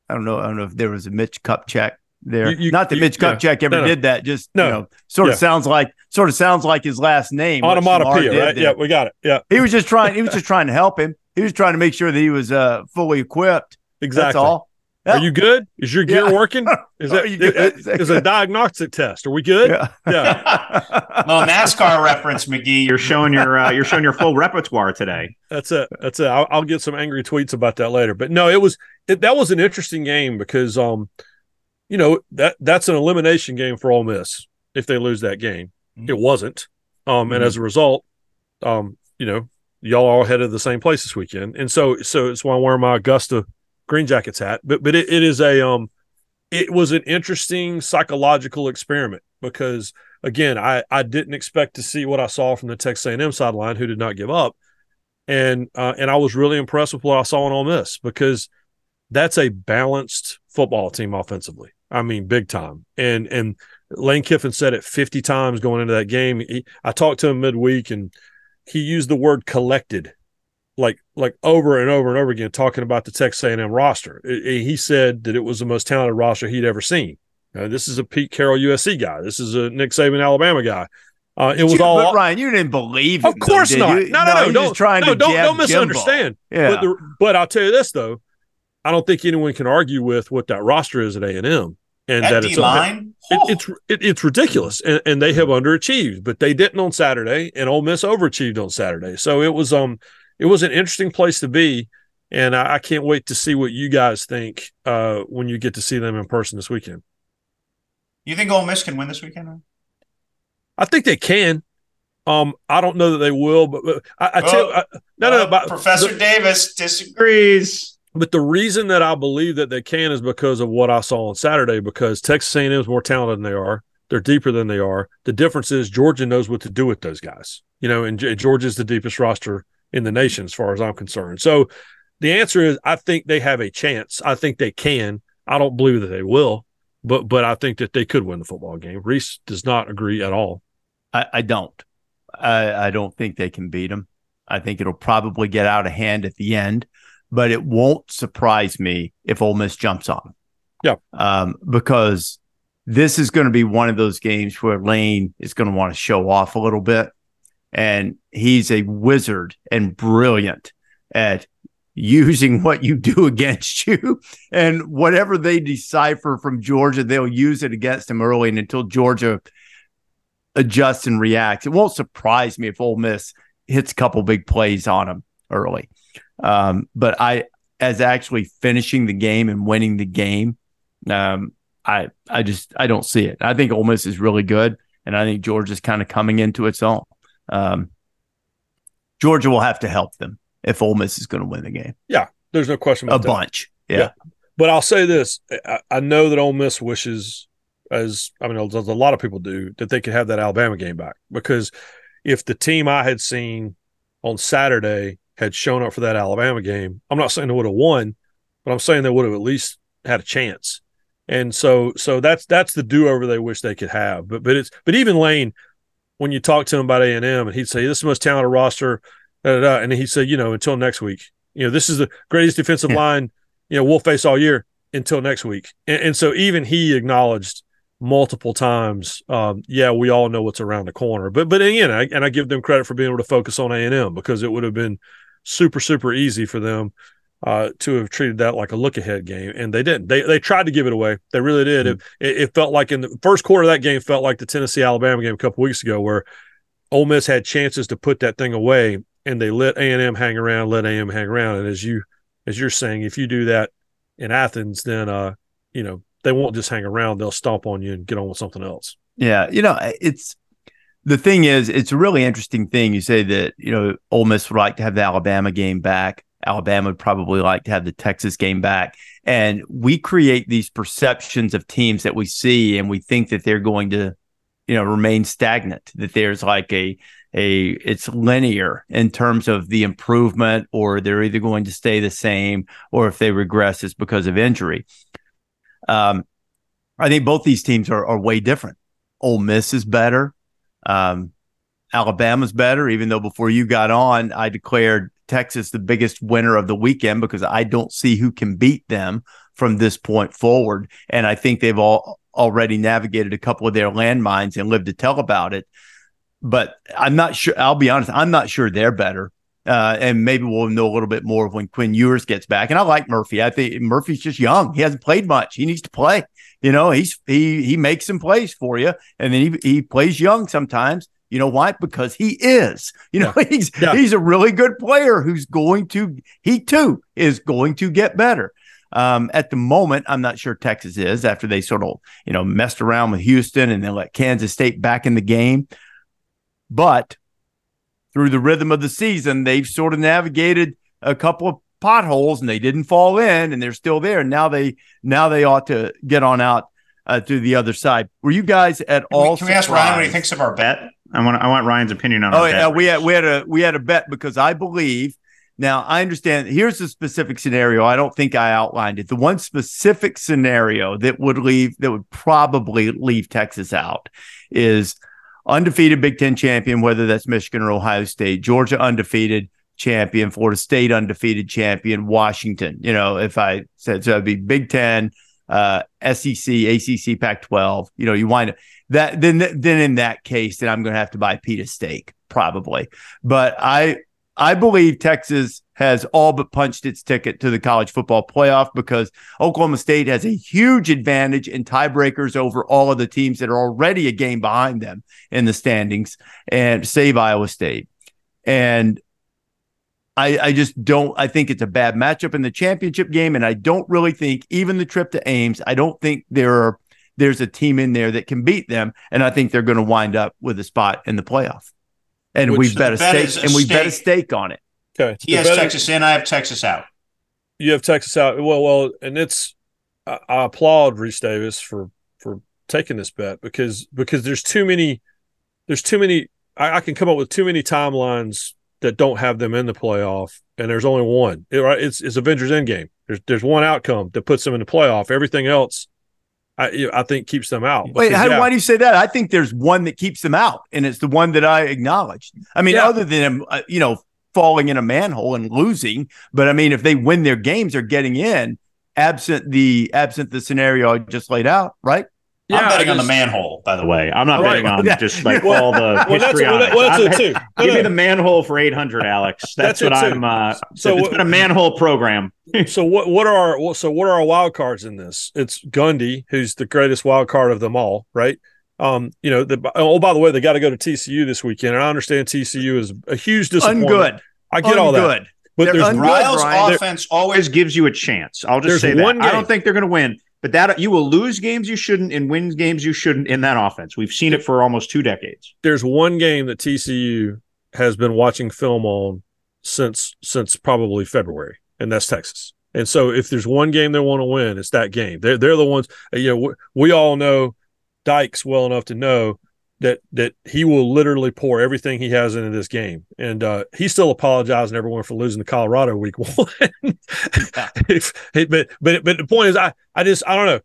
Speaker 1: I don't know. I don't know if there was a Mitch Kupchak there. You, you, Not that Mitch Kupchak ever no, no. did that. Just no. you know, sort of sounds like sort of sounds like his last name.
Speaker 4: Onomatopoeia, right? There. Yeah, we got it. Yeah.
Speaker 1: He was just trying. He was just trying to help him he was trying to make sure that he was uh, fully equipped. Exactly. That's all.
Speaker 4: Are you good? Is your gear yeah. working? Is that is, is a diagnostic test? Are we good? Yeah.
Speaker 2: yeah. well, NASCAR reference, McGee. You're showing your uh, you're showing your full repertoire today.
Speaker 4: That's it. That's it. I'll, I'll, get some angry tweets about that later. But no, it was it, that was an interesting game because um, you know that that's an elimination game for Ole Miss if they lose that game. Mm-hmm. It wasn't. Um, mm-hmm. and as a result, um, you know, y'all all headed to the same place this weekend, and so so it's why I'm wearing my Augusta Green Jackets hat. But but it, it is a um, it was an interesting psychological experiment because again, I I didn't expect to see what I saw from the Texas A&M sideline, who did not give up, and uh, and I was really impressed with what I saw in Ole Miss because that's a balanced football team offensively. I mean, big time. And and Lane Kiffin said it 50 times going into that game. He, I talked to him midweek and he used the word collected like like over and over and over again talking about the Texas A&M roster. It, it, he said that it was the most talented roster he'd ever seen. Uh, this is a Pete Carroll USC guy. This is a Nick Saban Alabama guy. Uh, it was
Speaker 1: you,
Speaker 4: all
Speaker 1: Ryan. You didn't believe
Speaker 4: Of course
Speaker 1: though,
Speaker 4: not.
Speaker 1: You?
Speaker 4: No, no, no.
Speaker 1: no
Speaker 4: don't
Speaker 1: trying
Speaker 4: no,
Speaker 1: to
Speaker 4: don't, don't
Speaker 1: Jimbo.
Speaker 4: misunderstand.
Speaker 1: Yeah.
Speaker 4: But, the, but I'll tell you this though, I don't think anyone can argue with what that roster is at A and M, and
Speaker 3: That
Speaker 4: that it's
Speaker 3: line,
Speaker 4: it, it's it, it's ridiculous, and, and they have underachieved, but they didn't on Saturday, and Ole Miss overachieved on Saturday. So it was um it was an interesting place to be, and I, I can't wait to see what you guys think uh, when you get to see them in person this weekend.
Speaker 3: you think Ole Miss can win this weekend?
Speaker 4: I think they can. Um, I don't know that they will, but, but I, I tell
Speaker 3: Oh,
Speaker 4: I, no, no, no.
Speaker 3: Uh,
Speaker 4: But
Speaker 3: Professor
Speaker 4: the-
Speaker 3: Davis disagrees.
Speaker 4: But the reason that I believe that they can is because of what I saw on Saturday. Because Texas A&M is more talented than they are. They're deeper than they are. The difference is Georgia knows what to do with those guys. You know, and G- Georgia's the deepest roster in the nation as far as I'm concerned. So the answer is I think they have a chance. I think they can. I don't believe that they will, but but I think that they could win the football game. Rece does not agree at all.
Speaker 1: I, I don't. I, I don't think they can beat them. I think it'll probably get out of hand at the end, but it won't surprise me if Ole Miss jumps on.
Speaker 4: Yeah.
Speaker 1: Um, because this is going to be one of those games where Lane is going to want to show off a little bit. And he's a wizard and brilliant at using what you do against you. And whatever they decipher from Georgia, they'll use it against him early and until Georgia adjusts and reacts. It won't surprise me if Ole Miss hits a couple big plays on them early. Um, but I, as actually finishing the game and winning the game, um, I, I just, I don't see it. I think Ole Miss is really good, and I think Georgia's kind of coming into its own. Um, Georgia will have to help them if Ole Miss is going to win the game.
Speaker 4: Yeah, there's no question
Speaker 1: A
Speaker 4: about that.
Speaker 1: A bunch, yeah.
Speaker 4: Yeah. But I'll say this: I, I know that Ole Miss wishes, as I mean, as a lot of people do, that they could have that Alabama game back. Because if the team I had seen on Saturday had shown up for that Alabama game, I'm not saying they would have won, but I'm saying they would have at least had a chance. And so, so that's that's the do over they wish they could have. But but it's but even Lane, when you talk to him about A and M, and he'd say this is the most talented roster, da, da, da, and he said, you know, until next week, you know, this is the greatest defensive
Speaker 1: Yeah.
Speaker 4: line you know we'll face all year until next week. And, and so even he acknowledged multiple times, um, yeah, we all know what's around the corner. But but again, I, and I give them credit for being able to focus on A and M because it would have been super super easy for them uh, to have treated that like a look ahead game, and they didn't. They they tried to give it away. They really did. It, it felt like in the first quarter of that game felt like the Tennessee Alabama game a couple weeks ago where Ole Miss had chances to put that thing away, and they let A and M hang around, let A and M hang around, and as you as you're saying, if you do that in Athens, then uh, you know they won't just hang around; they'll stomp on you and get on with something else.
Speaker 1: Yeah, you know, it's the thing is, it's a really interesting thing. You say that you know Ole Miss would like to have the Alabama game back. Alabama would probably like to have the Texas game back, and we create these perceptions of teams that we see, and we think that they're going to, you know, remain stagnant. That there's like a a it's linear in terms of the improvement, or they're either going to stay the same, or if they regress, it's because of injury. Um, I think both these teams are, are way different. Ole Miss is better. Um, Alabama's better, even though before you got on, I declared Texas the biggest winner of the weekend because I don't see who can beat them from this point forward. And I think they've all already navigated a couple of their landmines and lived to tell about it. But I'm not sure. I'll be honest. I'm not sure they're better. Uh, and maybe we'll know a little bit more when Quinn Ewers gets back. And I like Murphy. I think Murphy's just young. He hasn't played much. He needs to play. You know, he's he he makes some plays for you, and then he he plays young sometimes. You know why? Because he is. You know, he's
Speaker 4: Yeah.
Speaker 1: he's a really good player who's going to he too is going to get better. Um, at the moment, I'm not sure Texas is after they sort of you know messed around with Houston and then let Kansas State back in the game. But through the rhythm of the season, they've sort of navigated a couple of potholes and they didn't fall in and they're still there. And now they now they ought to get on out uh, to the other side. Were you guys at
Speaker 3: Can
Speaker 1: all?
Speaker 3: we, can we ask Ryan what he thinks of our bet?
Speaker 2: I want I want Ryan's opinion on.
Speaker 1: Oh yeah, we had we had a we had a bet because I believe. Now I understand. Here's a specific scenario. I don't think I outlined it. The one specific scenario that would leave that would probably leave Texas out is undefeated Big Ten champion, whether that's Michigan or Ohio State, Georgia undefeated champion, Florida State undefeated champion, Washington. You know, if I said so, it'd be Big Ten, uh, SEC, ACC, Pac-12. You know, you wind up that then then in that case, then I'm going to have to buy Pete a steak probably. But I I believe Texas has all but punched its ticket to the college football playoff because Oklahoma State has a huge advantage in tiebreakers over all of the teams that are already a game behind them in the standings and save Iowa State. And I, I just don't I think it's a bad matchup in the championship game. And I don't really think even the trip to Ames, I don't think there are there's a team in there that can beat them. And I think they're going to wind up with a spot in the playoff. And
Speaker 4: Which
Speaker 1: we bet a
Speaker 3: bet steak a
Speaker 1: and we bet a
Speaker 3: steak.
Speaker 1: steak on it.
Speaker 4: Okay.
Speaker 3: He
Speaker 4: The
Speaker 3: has
Speaker 4: betting-
Speaker 3: Texas in. I have Texas out.
Speaker 4: you have Texas out. Well, well, and it's I, I applaud Rece Davis for for taking this bet because because there's too many there's too many I, I can come up with too many timelines that don't have them in the playoff, and there's only one. It- right? It's it's Avengers Endgame. There's there's one outcome that puts them in the playoff. Everything else, I I think keeps them out.
Speaker 1: Wait,
Speaker 4: Because,
Speaker 1: how,
Speaker 4: yeah,
Speaker 1: why do you say that? I think there's one that keeps them out, and it's the one that I acknowledged. I mean,
Speaker 4: Yeah.
Speaker 1: other than uh, you know, falling in a manhole and losing, but I mean, if they win their games, they're getting in. Absent the absent the scenario I just laid out, right?
Speaker 4: Yeah,
Speaker 3: I'm betting
Speaker 4: I
Speaker 3: on the manhole, by the way.
Speaker 2: I'm not
Speaker 4: Right.
Speaker 2: betting on
Speaker 1: Yeah.
Speaker 2: just like
Speaker 1: Well,
Speaker 2: all the
Speaker 4: Well, that's, well, that- well, that's it too. No,
Speaker 2: Give
Speaker 4: no.
Speaker 2: me the manhole for 800, Alex. That's,
Speaker 4: That's
Speaker 2: what. I'm. Uh,
Speaker 4: So
Speaker 2: so it's
Speaker 4: what-
Speaker 2: been a manhole program.
Speaker 4: so what what are our so what are our wild cards in this? It's Gundy, who's the greatest wild card of them all, right? Um, you know, the oh by the way, they got to go to TCU this weekend, and I understand TCU is a huge disappointment.
Speaker 1: Ungood.
Speaker 4: I get all that,
Speaker 1: Ungood.
Speaker 4: but
Speaker 1: They're
Speaker 4: there's
Speaker 1: un- Good,
Speaker 3: Riles'
Speaker 1: Brian.
Speaker 3: offense
Speaker 2: Always
Speaker 3: always
Speaker 2: gives you a chance. I'll just say that.
Speaker 4: one
Speaker 2: I don't think they're going to win, but that you will lose games you shouldn't and win games you shouldn't in that offense. We've seen it for almost two decades.
Speaker 4: there's one game that TCU has been watching film on since since probably February, and that's Texas. And so, if there's one game they want to win, it's that game. They're they're the ones. You know, we, we all know Dykes well enough to know that that he will literally pour everything he has into this game, and uh, he's still apologizing everyone for losing to Colorado week one. If- but but but the point is, I I just I don't know.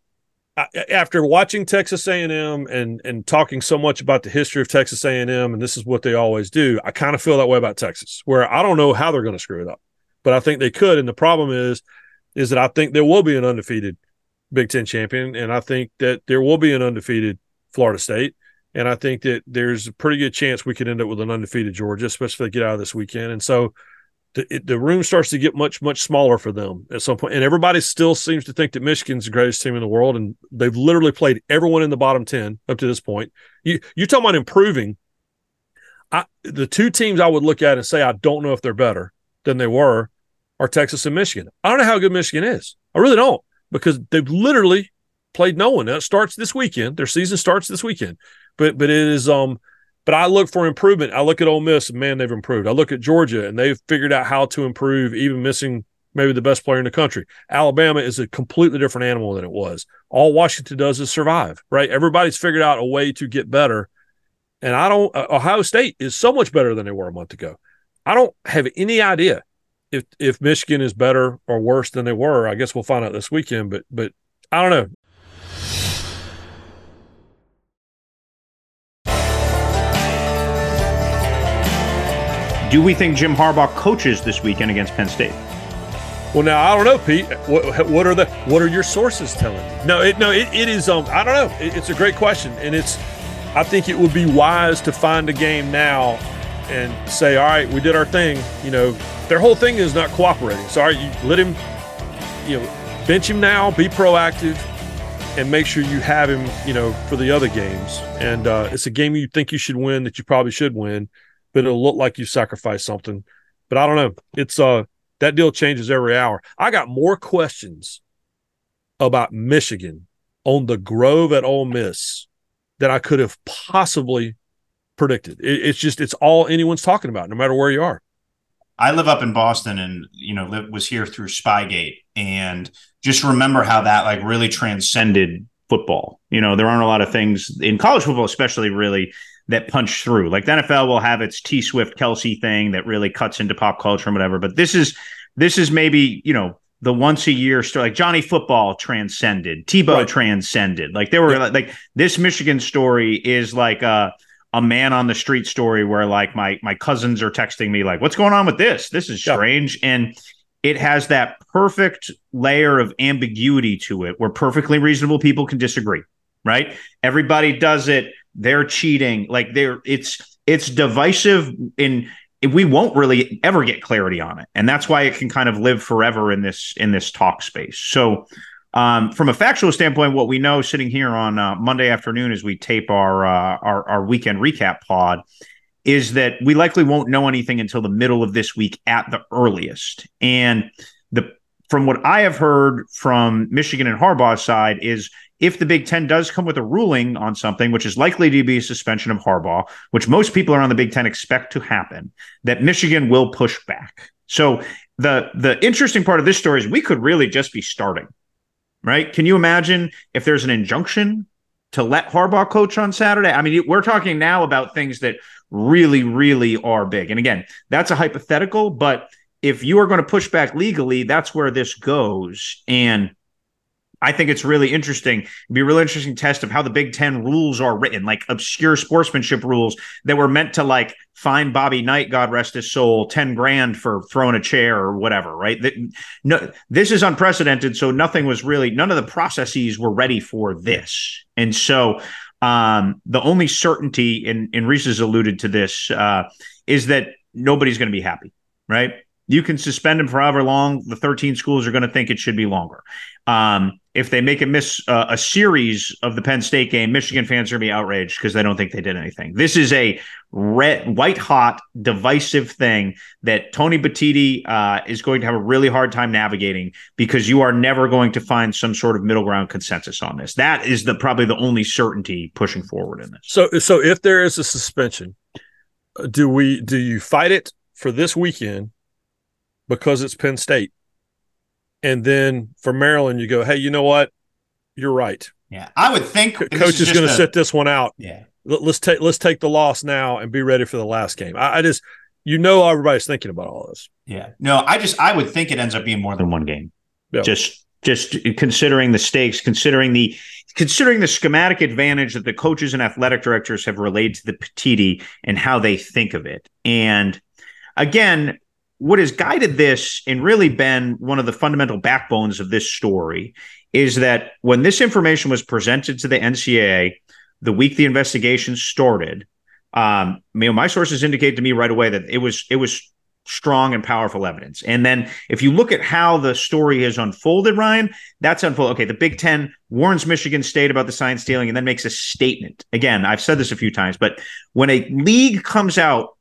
Speaker 4: I, after watching Texas A&M and and talking so much about the history of Texas A&M and this is what they always do, I kind of feel that way about Texas, where I don't know how they're going to screw it up, but I think they could. And the problem is, is that I think there will be an undefeated Big Ten champion, and I think that there will be an undefeated Florida State, and I think that there's a pretty good chance we could end up with an undefeated Georgia, especially if they get out of this weekend. And so the, it, the room starts to get much much smaller for them at some point. and everybody still seems to think that michigan's the greatest team in the world and they've literally played everyone in the bottom 10 up to this point you you talking about improving I, the two teams i would look at and say i don't know if they're better than they were are texas and michigan i don't know how good michigan is i really don't because they've literally played no one it starts this weekend their season starts this weekend but but it is um but I look for improvement. I look at Ole Miss and man, they've improved. I look at Georgia and they've figured out how to improve, even missing maybe the best player in the country. Alabama is a completely different animal than it was. All Washington does is survive, right? Everybody's figured out a way to get better. And I don't, uh, Ohio State is so much better than they were a month ago. I don't have any idea if if Michigan is better or worse than they were. I guess we'll find out this weekend, but but I don't know.
Speaker 2: Do we think Jim Harbaugh coaches this weekend against Penn State?
Speaker 4: Well, now I don't know, Pete. What, what are the what are your sources telling you? No, it, no, it, it is. Um, I don't know. It, it's a great question, and it's. I think it would be wise to find a game now, and say, all right, we did our thing. You know, their whole thing is not cooperating. So, all right, you let him. You know, bench him now. Be proactive, and make sure you have him. You know, for the other games. And uh, it's a game you think you should win that you probably should win, but it'll look like you sacrificed something. But I don't know. It's uh that deal changes every hour. I got more questions about Michigan on the Grove at Ole Miss than I could have possibly predicted. It, it's just it's all anyone's talking about, no matter where you are.
Speaker 3: I live up in Boston and you know live, was here through Spygate and just remember how that like really transcended
Speaker 2: football. You know, there aren't a lot of things in college football, especially really that punch through. Like the NFL will have its T Swift Kelsey thing that really cuts into pop culture and whatever. But this is this is maybe you know the once a year story. Like Johnny Football transcended, Tebow right. transcended. Like there were yeah. like this Michigan story is like a a man on the street story where like my my cousins are texting me like, "What's going on with this? This is strange." Yeah. And it has that perfect layer of ambiguity to it where perfectly reasonable people can disagree right everybody does it they're cheating. Like they're it's it's divisive in we won't really ever get clarity on it. And that's why it can kind of live forever in this in this talk space. So um, from a factual standpoint what we know sitting here on uh, monday afternoon as we tape our, uh, our our weekend recap pod is that we likely won't know anything until the middle of this week at the earliest. And the from what I have heard from Michigan and Harbaugh's side is if the Big Ten does come with a ruling on something, which is likely to be a suspension of Harbaugh, which most people around the Big Ten expect to happen, that Michigan will push back. So the the interesting part of this story is we could really just be starting, right? Can you imagine if there's an injunction to let Harbaugh coach on Saturday? I mean, we're talking now about things that really, really are big. And again, that's a hypothetical, but if you are going to push back legally, that's where this goes. And I think it's really interesting. It'd be a really interesting test of how the Big Ten rules are written, like obscure sportsmanship rules that were meant to like fine Bobby Knight, God rest his soul, 10 grand for throwing a chair or whatever, right? no, this is unprecedented. So nothing was really, none of the processes were ready for this. And so um, the only certainty, and, and Rece has alluded to this, uh, is that nobody's going to be happy, right? You can suspend him for however long. The 13 schools are going to think it should be longer. Um, if they make a miss uh, a series of the Penn State game, Michigan fans are going to be outraged because they don't think they did anything. This is a red, white hot, divisive thing that Tony Petitti uh, is going to have a really hard time navigating because you are never going to find some sort of middle ground consensus on this. That is the probably the only certainty pushing forward in this.
Speaker 4: So, so if there is a suspension, do we do you fight it for this weekend because it's Penn State? And then for Maryland, you go, hey, you know what? You're right.
Speaker 3: Yeah, I would think
Speaker 4: coach is, is going to sit this one out.
Speaker 3: Yeah,
Speaker 4: let's take let's take the loss now and be ready for the last game. I, I, just, you know, everybody's thinking about all this.
Speaker 3: Yeah, no, I just I would think it ends up being more than one game.
Speaker 2: Yep. Just just considering the stakes, considering the considering the schematic advantage that the coaches and athletic directors have relayed to the Petitti and how they think of it, and again, what has guided this and really been one of the fundamental backbones of this story is that when this information was presented to the NCAA the week the investigation started, um, you know, my sources indicate to me right away that it was it was strong and powerful evidence. And then if you look at how the story has unfolded, Ryan, that's unfolded. Okay, the Big Ten warns Michigan State about the sign stealing and then makes a statement. Again, I've said this a few times, but when a league comes out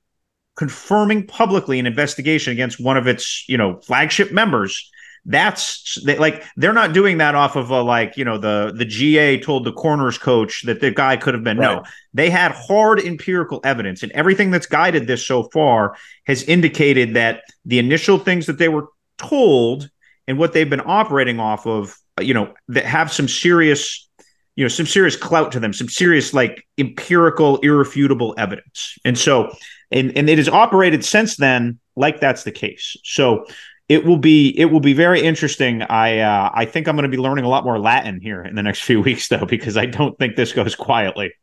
Speaker 2: confirming publicly an investigation against one of its, you know, flagship members. That's they, like they're not doing that off of a like you know the the GA told the corners coach that the guy could have been right. no they had hard empirical evidence and everything that's guided this so far has indicated that the initial things that they were told and what they've been operating off of you know that have some serious you know some serious clout to them some serious like empirical irrefutable evidence and so and and it has operated since then like that's the case. So it will be it will be very interesting. I uh, I think I'm going to be learning a lot more Latin here in the next few weeks though because I don't think this goes quietly.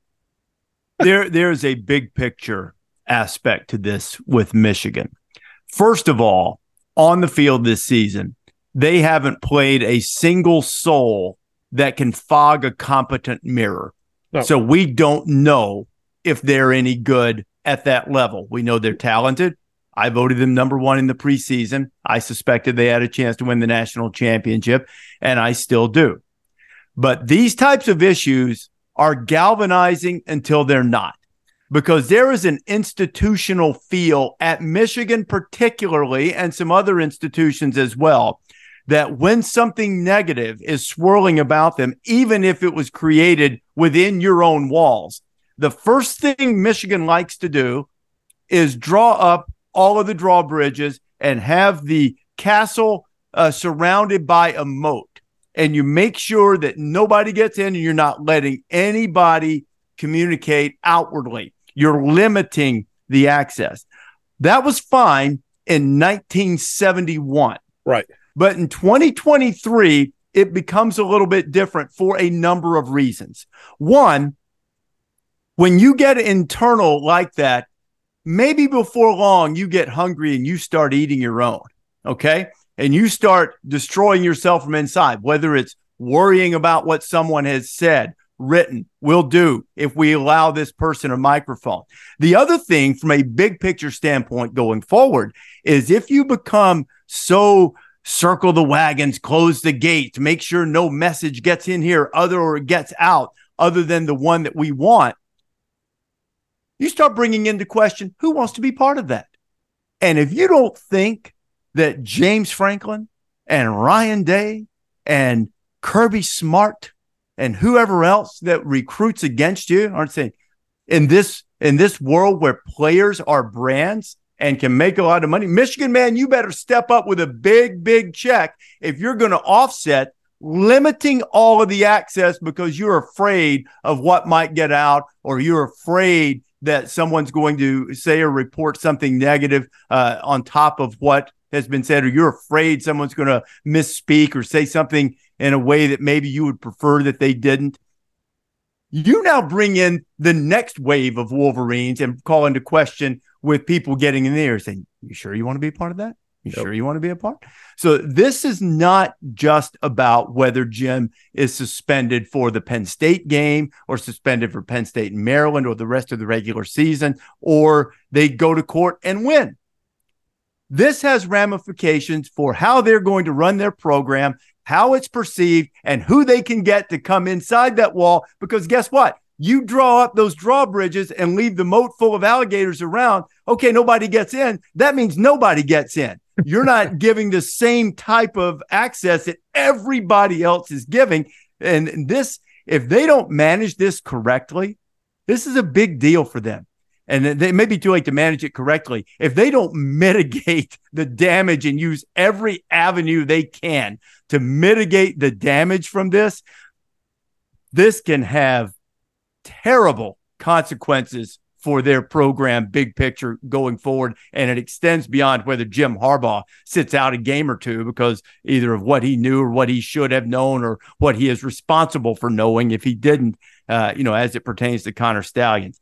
Speaker 1: there there's a big picture aspect to this with Michigan. First of all, on the field this season, they haven't played a single soul that can fog a competent mirror. No. So we don't know if they're any good at that level. We know they're talented. I voted them number one in the preseason. I suspected they had a chance to win the national championship, and I still do. But these types of issues are galvanizing until they're not, because there is an institutional feel at Michigan, particularly, and some other institutions as well, that when something negative is swirling about them, even if it was created within your own walls, the first thing Michigan likes to do is draw up all of the drawbridges and have the castle uh, surrounded by a moat. and you make sure that nobody gets in and you're not letting anybody communicate outwardly. You're limiting the access. That was fine in 1971.
Speaker 4: Right.
Speaker 1: But in 2023, it becomes a little bit different for a number of reasons. One, when you get internal like that, maybe before long you get hungry and you start eating your own. Okay. And you start destroying yourself from inside, whether it's worrying about what someone has said, written, will do if we allow this person a microphone. The other thing, from a big picture standpoint going forward, is if you become so circle the wagons, close the gates, make sure no message gets in here other or gets out other than the one that we want. You start bringing into question who wants to be part of that. And if you don't think that James Franklin and Ryan Day and Kirby Smart and whoever else that recruits against you aren't saying in this in this world where players are brands and can make a lot of money. Michigan man, you better step up with a big big check if you're going to offset limiting all of the access because you're afraid of what might get out or you're afraid that someone's going to say or report something negative uh, on top of what has been said, or you're afraid someone's going to misspeak or say something in a way that maybe you would prefer that they didn't. You now bring in the next wave of Wolverines and call into question with people getting in there saying, You sure you want to be part of that? You yep. sure you want to be a part? So this is not just about whether Jim is suspended for the Penn State game or suspended for Penn State and Maryland or the rest of the regular season, or they go to court and win. This has ramifications for how they're going to run their program, how it's perceived, and who they can get to come inside that wall. Because guess what? You draw up those drawbridges and leave the moat full of alligators around. Okay, nobody gets in. That means nobody gets in. You're not giving the same type of access that everybody else is giving. And this, if they don't manage this correctly, this is a big deal for them and they may be too late to manage it correctly. If they don't mitigate the damage and use every avenue they can to mitigate the damage from this, this can have terrible consequences for their program, big picture going forward. And it extends beyond whether Jim Harbaugh sits out a game or two because either of what he knew or what he should have known or what he is responsible for knowing if he didn't, uh, you know, as it pertains to Conor Stalions.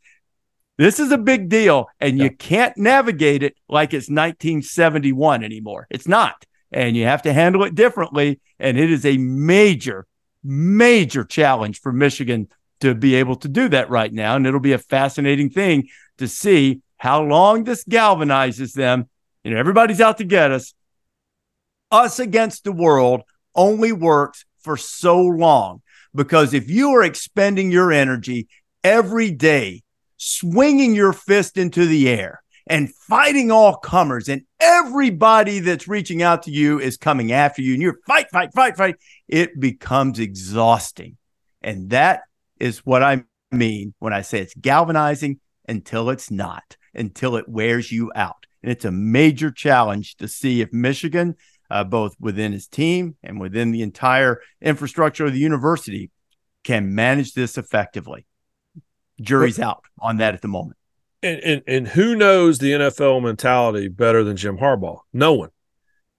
Speaker 1: This is a big deal, and yeah. you can't navigate it like it's 1971 anymore. It's not. And you have to handle it differently. And it is a major, major challenge for Michigan to be able to do that right now. And it'll be a fascinating thing to see how long this galvanizes them. You know, everybody's out to get us. Us against the world only works for so long because if you are expending your energy every day swinging your fist into the air and fighting all comers and everybody that's reaching out to you is coming after you and you're fight fight fight fight it becomes exhausting and that is what i mean when i say it's galvanizing until it's not until it wears you out and it's a major challenge to see if michigan uh, both within his team and within the entire infrastructure of the university can manage this effectively jury's out on that at the moment.
Speaker 4: And, and, and who knows the NFL mentality better than Jim Harbaugh? No one.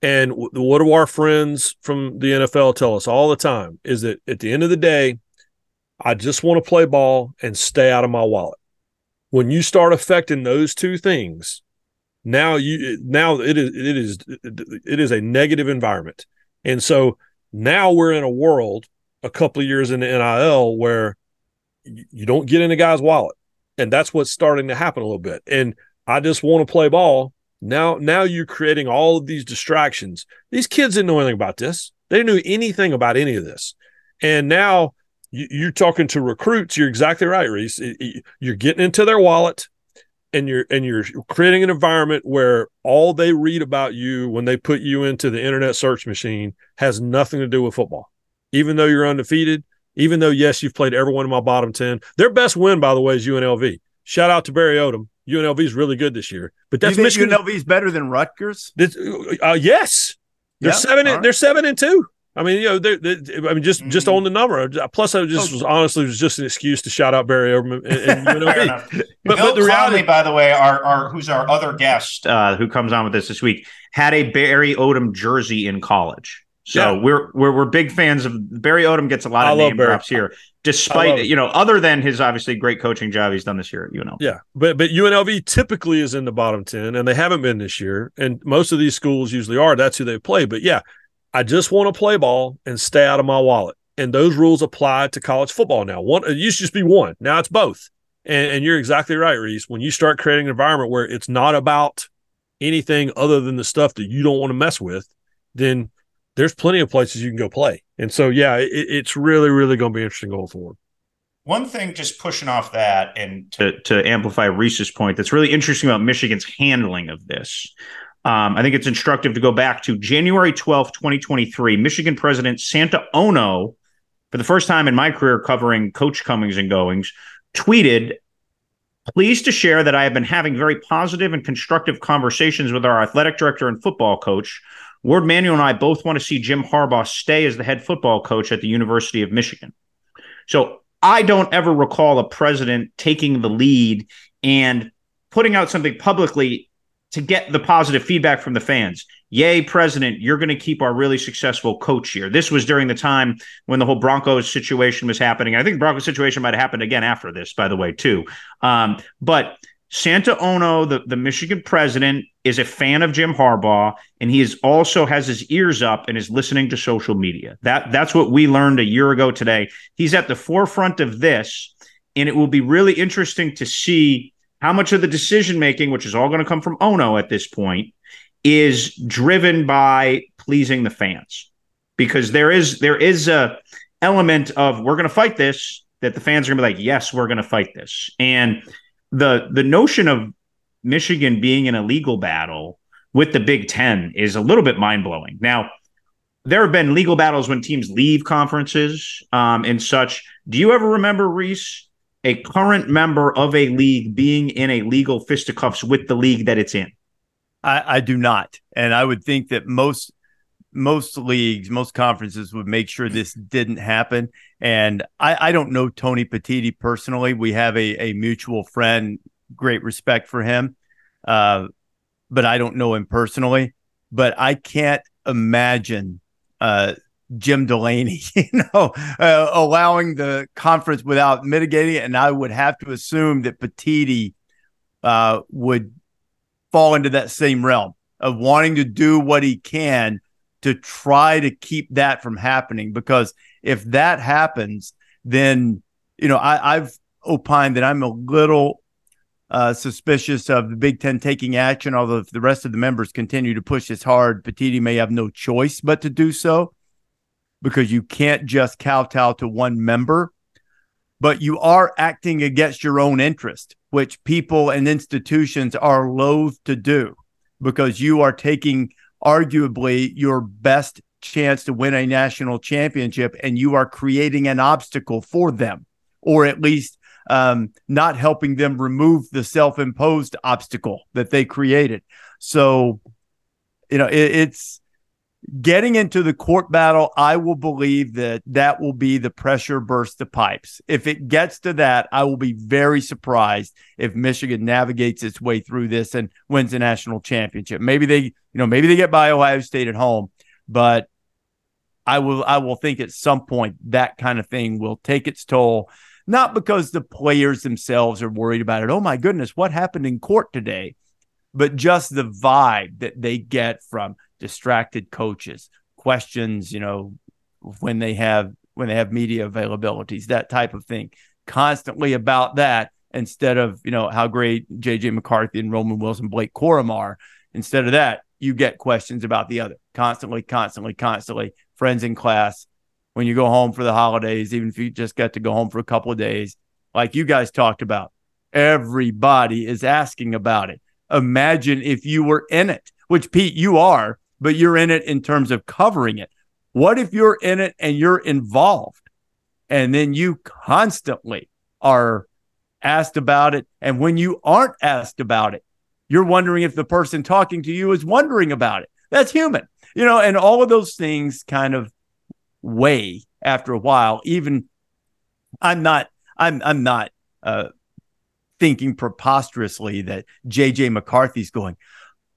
Speaker 4: And what do our friends from the NFL tell us all the time? Is that at the end of the day, I just want to play ball and stay out of my wallet. When you start affecting those two things, now you now it is it is it is a negative environment. And so now we're in a world a couple of years in the NIL where you don't get in a guy's wallet. And that's what's starting to happen a little bit. And I just want to play ball. Now, now you're creating all of these distractions. These kids didn't know anything about this. They know anything about any of this. And now you, are talking to recruits. You're exactly right, Rece. You're getting into their wallet and you're and you're creating an environment where all they read about you when they put you into the internet search machine has nothing to do with football. Even though you're undefeated, even though, yes, you've played everyone in my bottom 10. Their best win, by the way, is UNLV. Shout out to Barry Odom. UNLV is really good this year. But that's Michigan.
Speaker 1: UNLV is better than Rutgers?
Speaker 4: Uh, yes. They're yep. seven. And, right. They're seven and two. I mean, you know, they're, they're, I mean, just just on the number. Plus, I just was honestly was just an excuse to shout out Barry Overman. And, and,
Speaker 2: but, Bill but the reality, by the way, our, our who's our other guest uh, who comes on with us this week, had a Barry Odom jersey in college. So yeah. we're, we're we're big fans of Barry Odom. Gets a lot of name Barry. drops here, despite you know, other than his obviously great coaching job he's done this year at UNLV.
Speaker 4: Yeah, but but UNLV typically is in the bottom ten, and they haven't been this year. And most of these schools usually are. That's who they play. But yeah, I just want to play ball and stay out of my wallet. And those rules apply to college football now. One it used to just be one. Now it's both. And, and you're exactly right, Rece. When you start creating an environment where it's not about anything other than the stuff that you don't want to mess with, then there's plenty of places you can go play. And so, yeah, it, it's really, really going to be interesting going forward.
Speaker 2: One thing, just pushing off that and to, to amplify Rece's point, that's really interesting about Michigan's handling of this. Um, I think it's instructive to go back to January 12th, 2023. Michigan President Santa Ono, for the first time in my career covering coach comings and goings, tweeted Pleased to share that I have been having very positive and constructive conversations with our athletic director and football coach Warde Manuel and I both want to see Jim Harbaugh stay as the head football coach at the University of Michigan. So I don't ever recall a president taking the lead and putting out something publicly to get the positive feedback from the fans. Yay, president, you're going to keep our really successful coach here. This was during the time when the whole Broncos situation was happening. I think the Broncos situation might have happened again after this, by the way, too. Um, but Santa Ono, the, the Michigan president, is a fan of Jim Harbaugh, and he is also has his ears up and is listening to social media. That that's what we learned a year ago today. He's at the forefront of this, and it will be really interesting to see how much of the decision making, which is all going to come from Ono at this point, is driven by pleasing the fans. Because there is there is a element of we're going to fight this that the fans are going to be like, yes, we're going to fight this, and the the notion of Michigan being in a legal battle with the Big Ten is a little bit mind blowing. Now, there have been legal battles when teams leave conferences um, and such. Do you ever remember Rece, a current member of a league being in a legal fisticuffs with the league that it's in?
Speaker 1: I, I do not, and I would think that most most leagues, most conferences would make sure this didn't happen. And I, I don't know Tony Petitti personally. We have a, a mutual friend, great respect for him, uh, but I don't know him personally. But I can't imagine uh, Jim Delany, you know, uh, allowing the conference without mitigating it. And I would have to assume that Petitti uh, would fall into that same realm of wanting to do what he can to try to keep that from happening. Because if that happens, then, you know, I, I've opined that I'm a little uh, suspicious of the Big Ten taking action. Although if the rest of the members continue to push this hard, Petitti may have no choice but to do so because you can't just kowtow to one member. But you are acting against your own interest, which people and institutions are loath to do because you are taking arguably your best chance to win a national championship and you are creating an obstacle for them or at least um, not helping them remove the self-imposed obstacle that they created so you know it, it's getting into the court battle, I will believe that that will be the pressure burst the pipes. If it gets to that, I will be very surprised if Michigan navigates its way through this and wins a national championship. Maybe they, you know, maybe they get by Ohio State at home, but I will I will think at some point that kind of thing will take its toll. Not because the players themselves are worried about it. Oh my goodness, what happened in court today? But just the vibe that they get from distracted coaches, questions, you know, when they have when they have media availabilities, that type of thing. Constantly about that instead of, you know, how great JJ McCarthy and Roman Wilson, Blake Corum are. Instead of that, you get questions about the other constantly, constantly, constantly. Friends in class, when you go home for the holidays, even if you just get to go home for a couple of days, like you guys talked about, everybody is asking about it. Imagine if you were in it, which Pete, you are but you're in it in terms of covering it. What if you're in it and you're involved and then you constantly are asked about it? And when you aren't asked about it, you're wondering if the person talking to you is wondering about it. That's human, you know, and all of those things kind of weigh after a while. Even I'm not I'm I'm not uh, thinking preposterously that JJ McCarthy's going,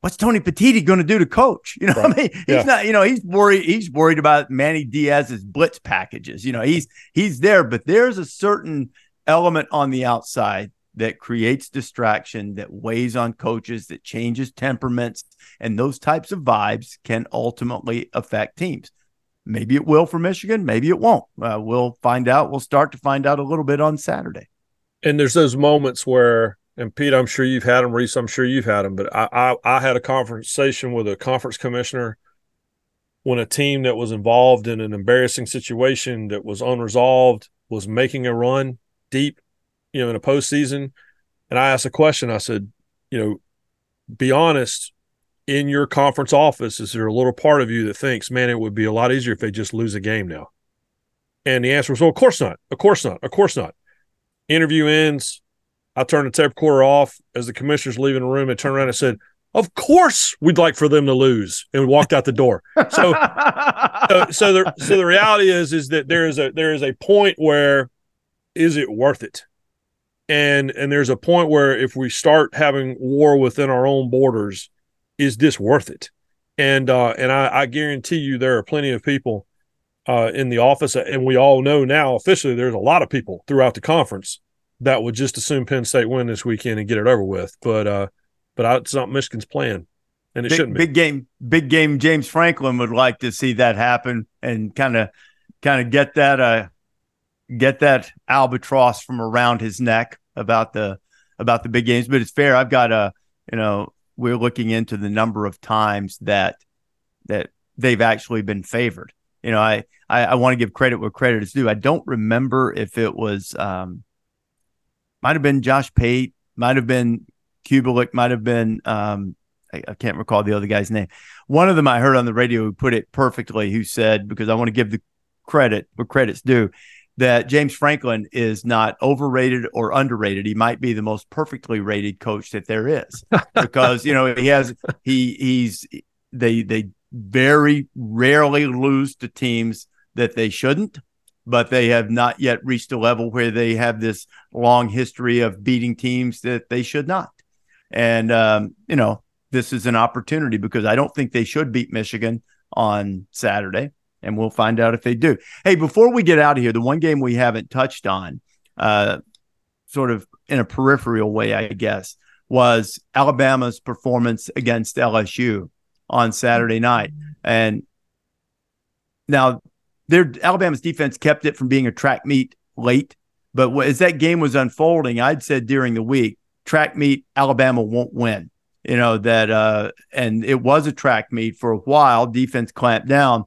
Speaker 1: what's Tony Petitti going to do to coach? You know, right. I mean, he's yeah. not, you know, he's worried, he's worried about Manny Diaz's blitz packages. You know, he's he's there, but there's a certain element on the outside that creates distraction, that weighs on coaches, that changes temperaments, and those types of vibes can ultimately affect teams. Maybe it will for Michigan, maybe it won't. Uh, we'll find out. We'll start to find out a little bit on Saturday.
Speaker 4: And there's those moments where and Pete, I'm sure you've had them. Rece, I'm sure you've had them. But I, I, I had a conversation with a conference commissioner when a team that was involved in an embarrassing situation that was unresolved was making a run deep, you know, in a postseason. And I asked a question. I said, you know, be honest. In your conference office, is there a little part of you that thinks, man, it would be a lot easier if they just lose a game now? And the answer was, well, of course not. Of course not. Of course not. Interview ends I turned the tape recorder off as the commissioner's leaving the room and turned around and said, Of course we'd like for them to lose, and walked out the door. So so, so the so the reality is is that there is a there is a point where is it worth it? And and there's a point where if we start having war within our own borders, is this worth it? And uh, and I, I guarantee you there are plenty of people uh, in the office, and we all know now officially there's a lot of people throughout the conference that would just assume Penn State win this weekend and get it over with. But uh, but it's not Michigan's plan, and it
Speaker 1: big,
Speaker 4: shouldn't be.
Speaker 1: Big game, big game. James Franklin would like to see that happen and kind of kind of get that uh get that albatross from around his neck about the about the big games. But it's fair. I've got a you know we're looking into the number of times that that they've actually been favored. You know, I I, I want to give credit where credit is due. I don't remember if it was um, might have been Josh Pate, might have been Cubelic, might have been um, I, I, can't recall the other guy's name. One of them I heard on the radio who put it perfectly, who said, because I want to give the credit where credit's due, that James Franklin is not overrated or underrated. He might be the most perfectly rated coach that there is. because, you know, he has he he's they they very rarely lose to teams that they shouldn't but they have not yet reached a level where they have this long history of beating teams that they should not. And, um, you know, this is an opportunity because I don't think they should beat Michigan on Saturday. And we'll find out if they do. Hey, before we get out of here, the one game we haven't touched on, uh, sort of in a peripheral way, I guess, was Alabama's performance against LSU on Saturday night. And now their Alabama's defense kept it from being a track meet late. But as that game was unfolding, I'd said during the week, track meet Alabama won't win. You know that, uh, and it was a track meet for a while. Defense clamped down.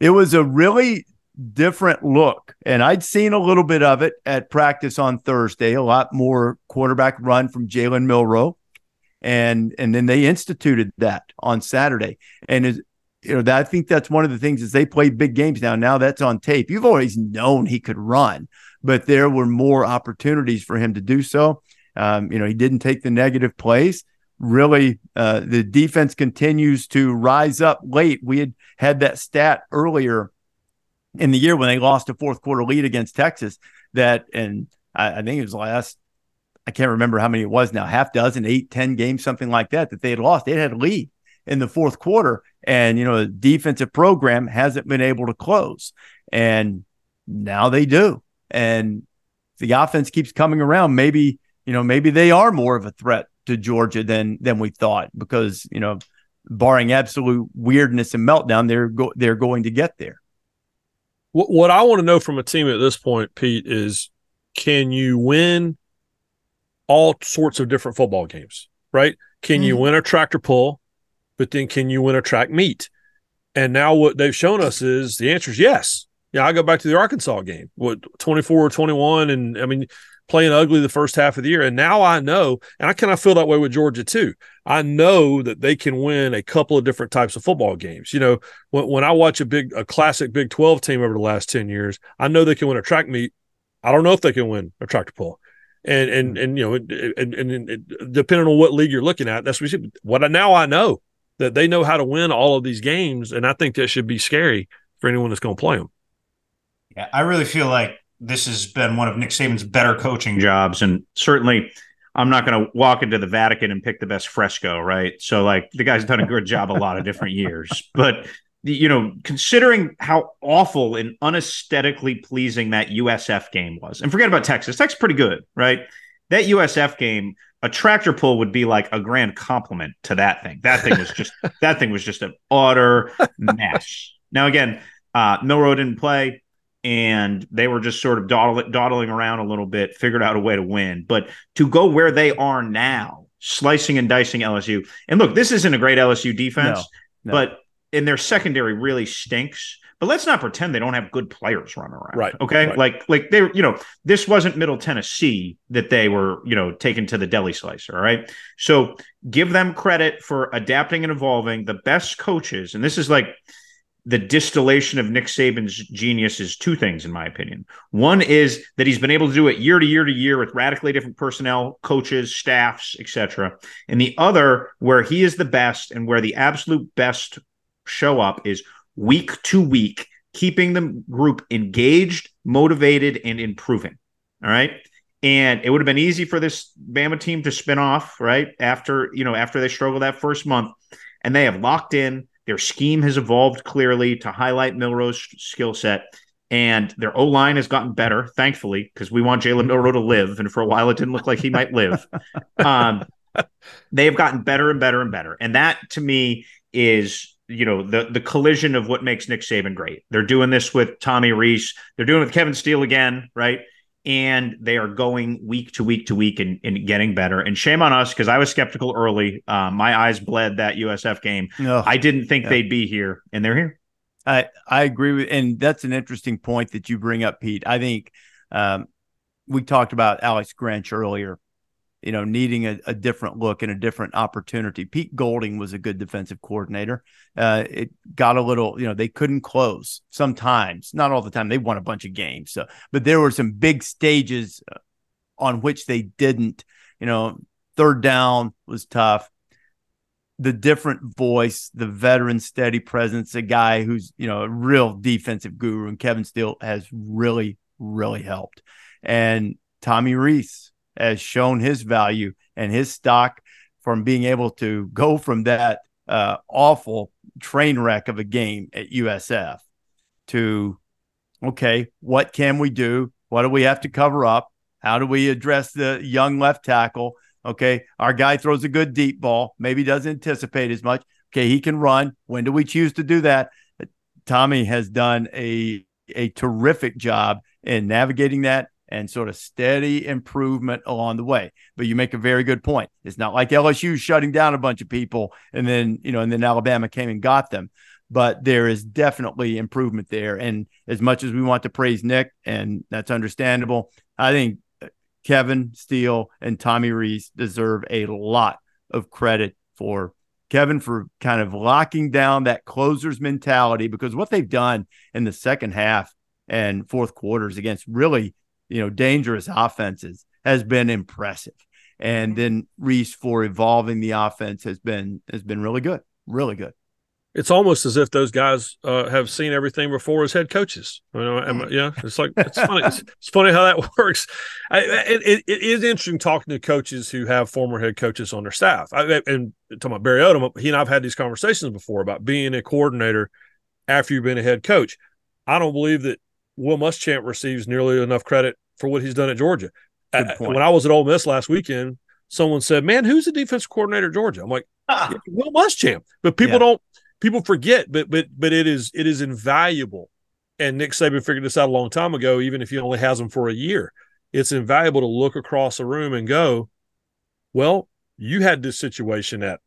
Speaker 1: It was a really different look, and I'd seen a little bit of it at practice on Thursday. A lot more quarterback run from Jalen Milroe, and and then they instituted that on Saturday. And you know, that, I think that's one of the things is they play big games now. Now that's on tape. You've always known he could run, but there were more opportunities for him to do so. Um, you know, he didn't take the negative plays. Really, uh, the defense continues to rise up late. We had had that stat earlier in the year when they lost a fourth quarter lead against Texas. That, and I, I think it was last I can't remember how many it was now, half dozen, eight, ten games, something like that, that they had lost. They had a lead in the fourth quarter. And, you know, the defensive program hasn't been able to close. And now they do. And the offense keeps coming around. Maybe, you know, maybe they are more of a threat to Georgia than than we thought because, you know, barring absolute weirdness and meltdown, they're go- they're going to get there.
Speaker 4: What, what I want to know from a team at this point, Pete, is can you win all sorts of different football games, right? Can mm-hmm. you win a tractor pull? But then can you win a track meet? And now what they've shown us is the answer is yes. Yeah, I go back to the Arkansas game, what 24 or 21. And I mean, playing ugly the first half of the year. And now I know, and I kind of feel that way with Georgia too. I know that they can win a couple of different types of football games. You know, when, when I watch a big, a classic Big 12 team over the last 10 years, I know they can win a track meet. I don't know if they can win a tractor pull. And, and, hmm. and, you know, and, and, and, depending on what league you're looking at, that's what, what I, now I know that they know how to win all of these games, and I think that should be scary for anyone that's going to play them.
Speaker 3: Yeah, I really feel like this has been one of Nick Saban's better coaching
Speaker 2: jobs, and certainly. I'm not going to walk into the Vatican and pick the best fresco, right? So, like, the guy's done a good job a lot of different years, but you know, considering how awful and unesthetically pleasing that USF game was, and forget about Texas. Texas pretty good, right? That USF game, a tractor pull would be like a grand compliment to that thing. That thing was just that thing was just an utter mess. Now again, uh, Milroe didn't play, and they were just sort of dawdling, dawdling around a little bit, figured out a way to win. But to go where they are now, slicing and dicing LSU, and look, this isn't a great LSU defense, no, no. but and their secondary really stinks. But let's not pretend they don't have good players running around.
Speaker 4: Right.
Speaker 2: Okay.
Speaker 4: Right.
Speaker 2: Like, like they, you know, this wasn't Middle Tennessee that they were, you know, taken to the deli slicer. All right. So give them credit for adapting and evolving. The best coaches, and this is like the distillation of Nick Saban's genius is two things, in my opinion. One is that he's been able to do it year to year to year with radically different personnel, coaches, staffs, etc. And the other, where he is the best and where the absolute best show up is week to week, keeping the group engaged, motivated, and improving. All right. And it would have been easy for this Bama team to spin off, right? After, you know, after they struggle that first month. And they have locked in. Their scheme has evolved clearly to highlight Milroe's skill set. And their O line has gotten better, thankfully, because we want Jalen Milroe to live. And for a while, it didn't look like he might live. Um, they have gotten better and better and better. And that to me is you know the the collision of what makes Nick Saban great. They're doing this with Tommy Rees. They're doing it with Kevin Steele again, right? And they are going week to week to week and, and getting better. And shame on us because I was skeptical early. Uh, my eyes bled that USF game. Oh, I didn't think yeah. they'd be here, and they're here.
Speaker 1: I I agree with, and that's an interesting point that you bring up, Pete. I think um, we talked about Alex Grinch earlier you know, needing a, a, different look and a different opportunity. Pete Golding was a good defensive coordinator. Uh, it got a little, you know, they couldn't close sometimes, not all the time. They won a bunch of games. So, but there were some big stages uh, on which they didn't, you know, third down was tough. The different voice, the veteran steady presence, a guy who's, you know, a real defensive guru, and Kevin Steele has really, really helped. And Tommy Rees, has shown his value and his stock from being able to go from that uh, awful train wreck of a game at USF to, okay, what can we do? What do we have to cover up? How do we address the young left tackle? Okay, our guy throws a good deep ball, maybe doesn't anticipate as much. Okay, he can run. When do we choose to do that? Tommy has done a a terrific job in navigating that and sort of steady improvement along the way. But you make a very good point. It's not like LSU shutting down a bunch of people and then, you know, and then Alabama came and got them. But there is definitely improvement there. And as much as we want to praise Nick, and that's understandable, I think Kevin Steele and Tommy Rees deserve a lot of credit for Kevin for kind of locking down that closer's mentality because what they've done in the second half and fourth quarters against really you know, dangerous offenses has been impressive. And then Rees for evolving the offense has been has been really good, really good.
Speaker 4: It's almost as if those guys uh, have seen everything before as head coaches. You know, am, yeah, it's like it's funny. It's, it's, funny how that works. I, it, it is interesting talking to coaches who have former head coaches on their staff. I, and talking about Barry Odom, he and I've had these conversations before about being a coordinator after you've been a head coach. I don't believe that Will Muschamp receives nearly enough credit for what he's done at Georgia. I, when I was at Ole Miss last weekend, someone said, "Man, who's the defense coordinator at Georgia?" I'm like, ah. "Will Muschamp," but people yeah. don't people forget. But but but it is it is invaluable. And Nick Saban figured this out a long time ago. Even if he only has them for a year, it's invaluable to look across the room and go, "Well, you had this situation at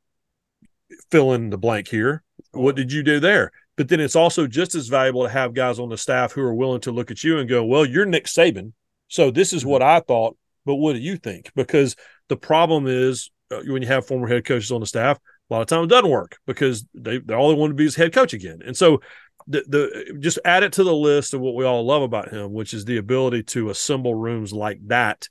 Speaker 4: fill in the blank here. What did you do there?" But then it's also just as valuable to have guys on the staff who are willing to look at you and go, well, you're Nick Saban. So this is what I thought, but what do you think? Because the problem is uh, when you have former head coaches on the staff, a lot of times it doesn't work because they, they all they want to be is head coach again. And so the, the just add it to the list of what we all love about him, which is the ability to assemble rooms like that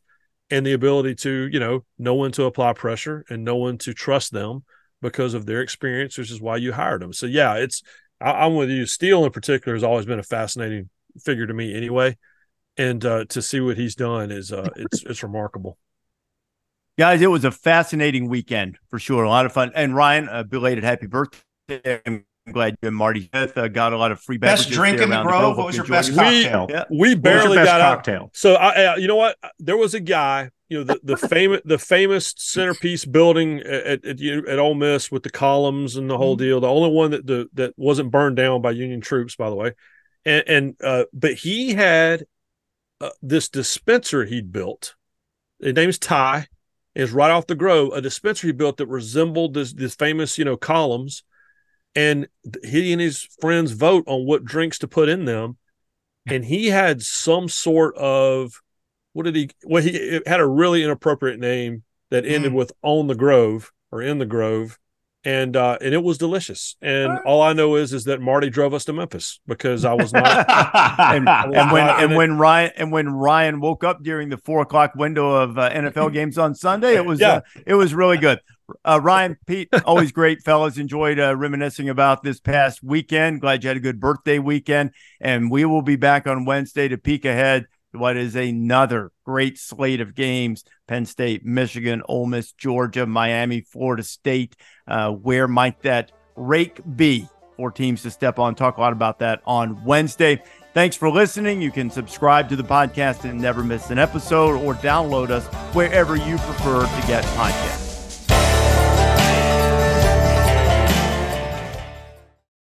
Speaker 4: and the ability to, you know, know when to apply pressure and know when to trust them because of their experience, which is why you hired them. So yeah, it's I, am with you. Steele in particular has always been a fascinating figure to me, anyway, and uh, to see what he's done is uh, it's it's remarkable.
Speaker 1: Guys, it was a fascinating weekend for sure. A lot of fun. And Ryan, a belated happy birthday. I'm glad you and Marty Smith uh, got a lot of free beverages.
Speaker 3: Best drink in the Grove. What was your best cocktail?
Speaker 4: We, yeah. we barely got cocktail? out. So I, you know what? There was a guy you know the the famous the famous centerpiece building at, at at Ole Miss with the columns and the whole mm-hmm. deal. The only one that the that wasn't burned down by Union troops, by the way. And, and uh, but he had uh, this dispenser he'd built. His name's Ty. Is right off the Grove, a dispenser he built that resembled this this famous you know columns, and he and his friends vote on what drinks to put in them, and he had some sort of what did he? Well, he had a really inappropriate name that ended mm. with "on the Grove" or "in the Grove," and uh, and it was delicious. And all I know is is that Marty drove us to Memphis because I was not.
Speaker 1: and, was and when and when Ryan and when Ryan woke up during the four o'clock window of uh, NFL games on Sunday, it was yeah. uh, it was really good. Uh, Ryan, Pete, always great fellas. Enjoyed uh, reminiscing about this past weekend. Glad you had a good birthday weekend, and we will be back on Wednesday to peek ahead what is another great slate of games Penn State, Michigan, Ole Miss, Georgia, Miami, Florida State. Uh, where might that rake be for teams to step on? Talk a lot about that on Wednesday. Thanks for listening. You can subscribe to the podcast and never miss an episode or download us wherever you prefer to get podcasts.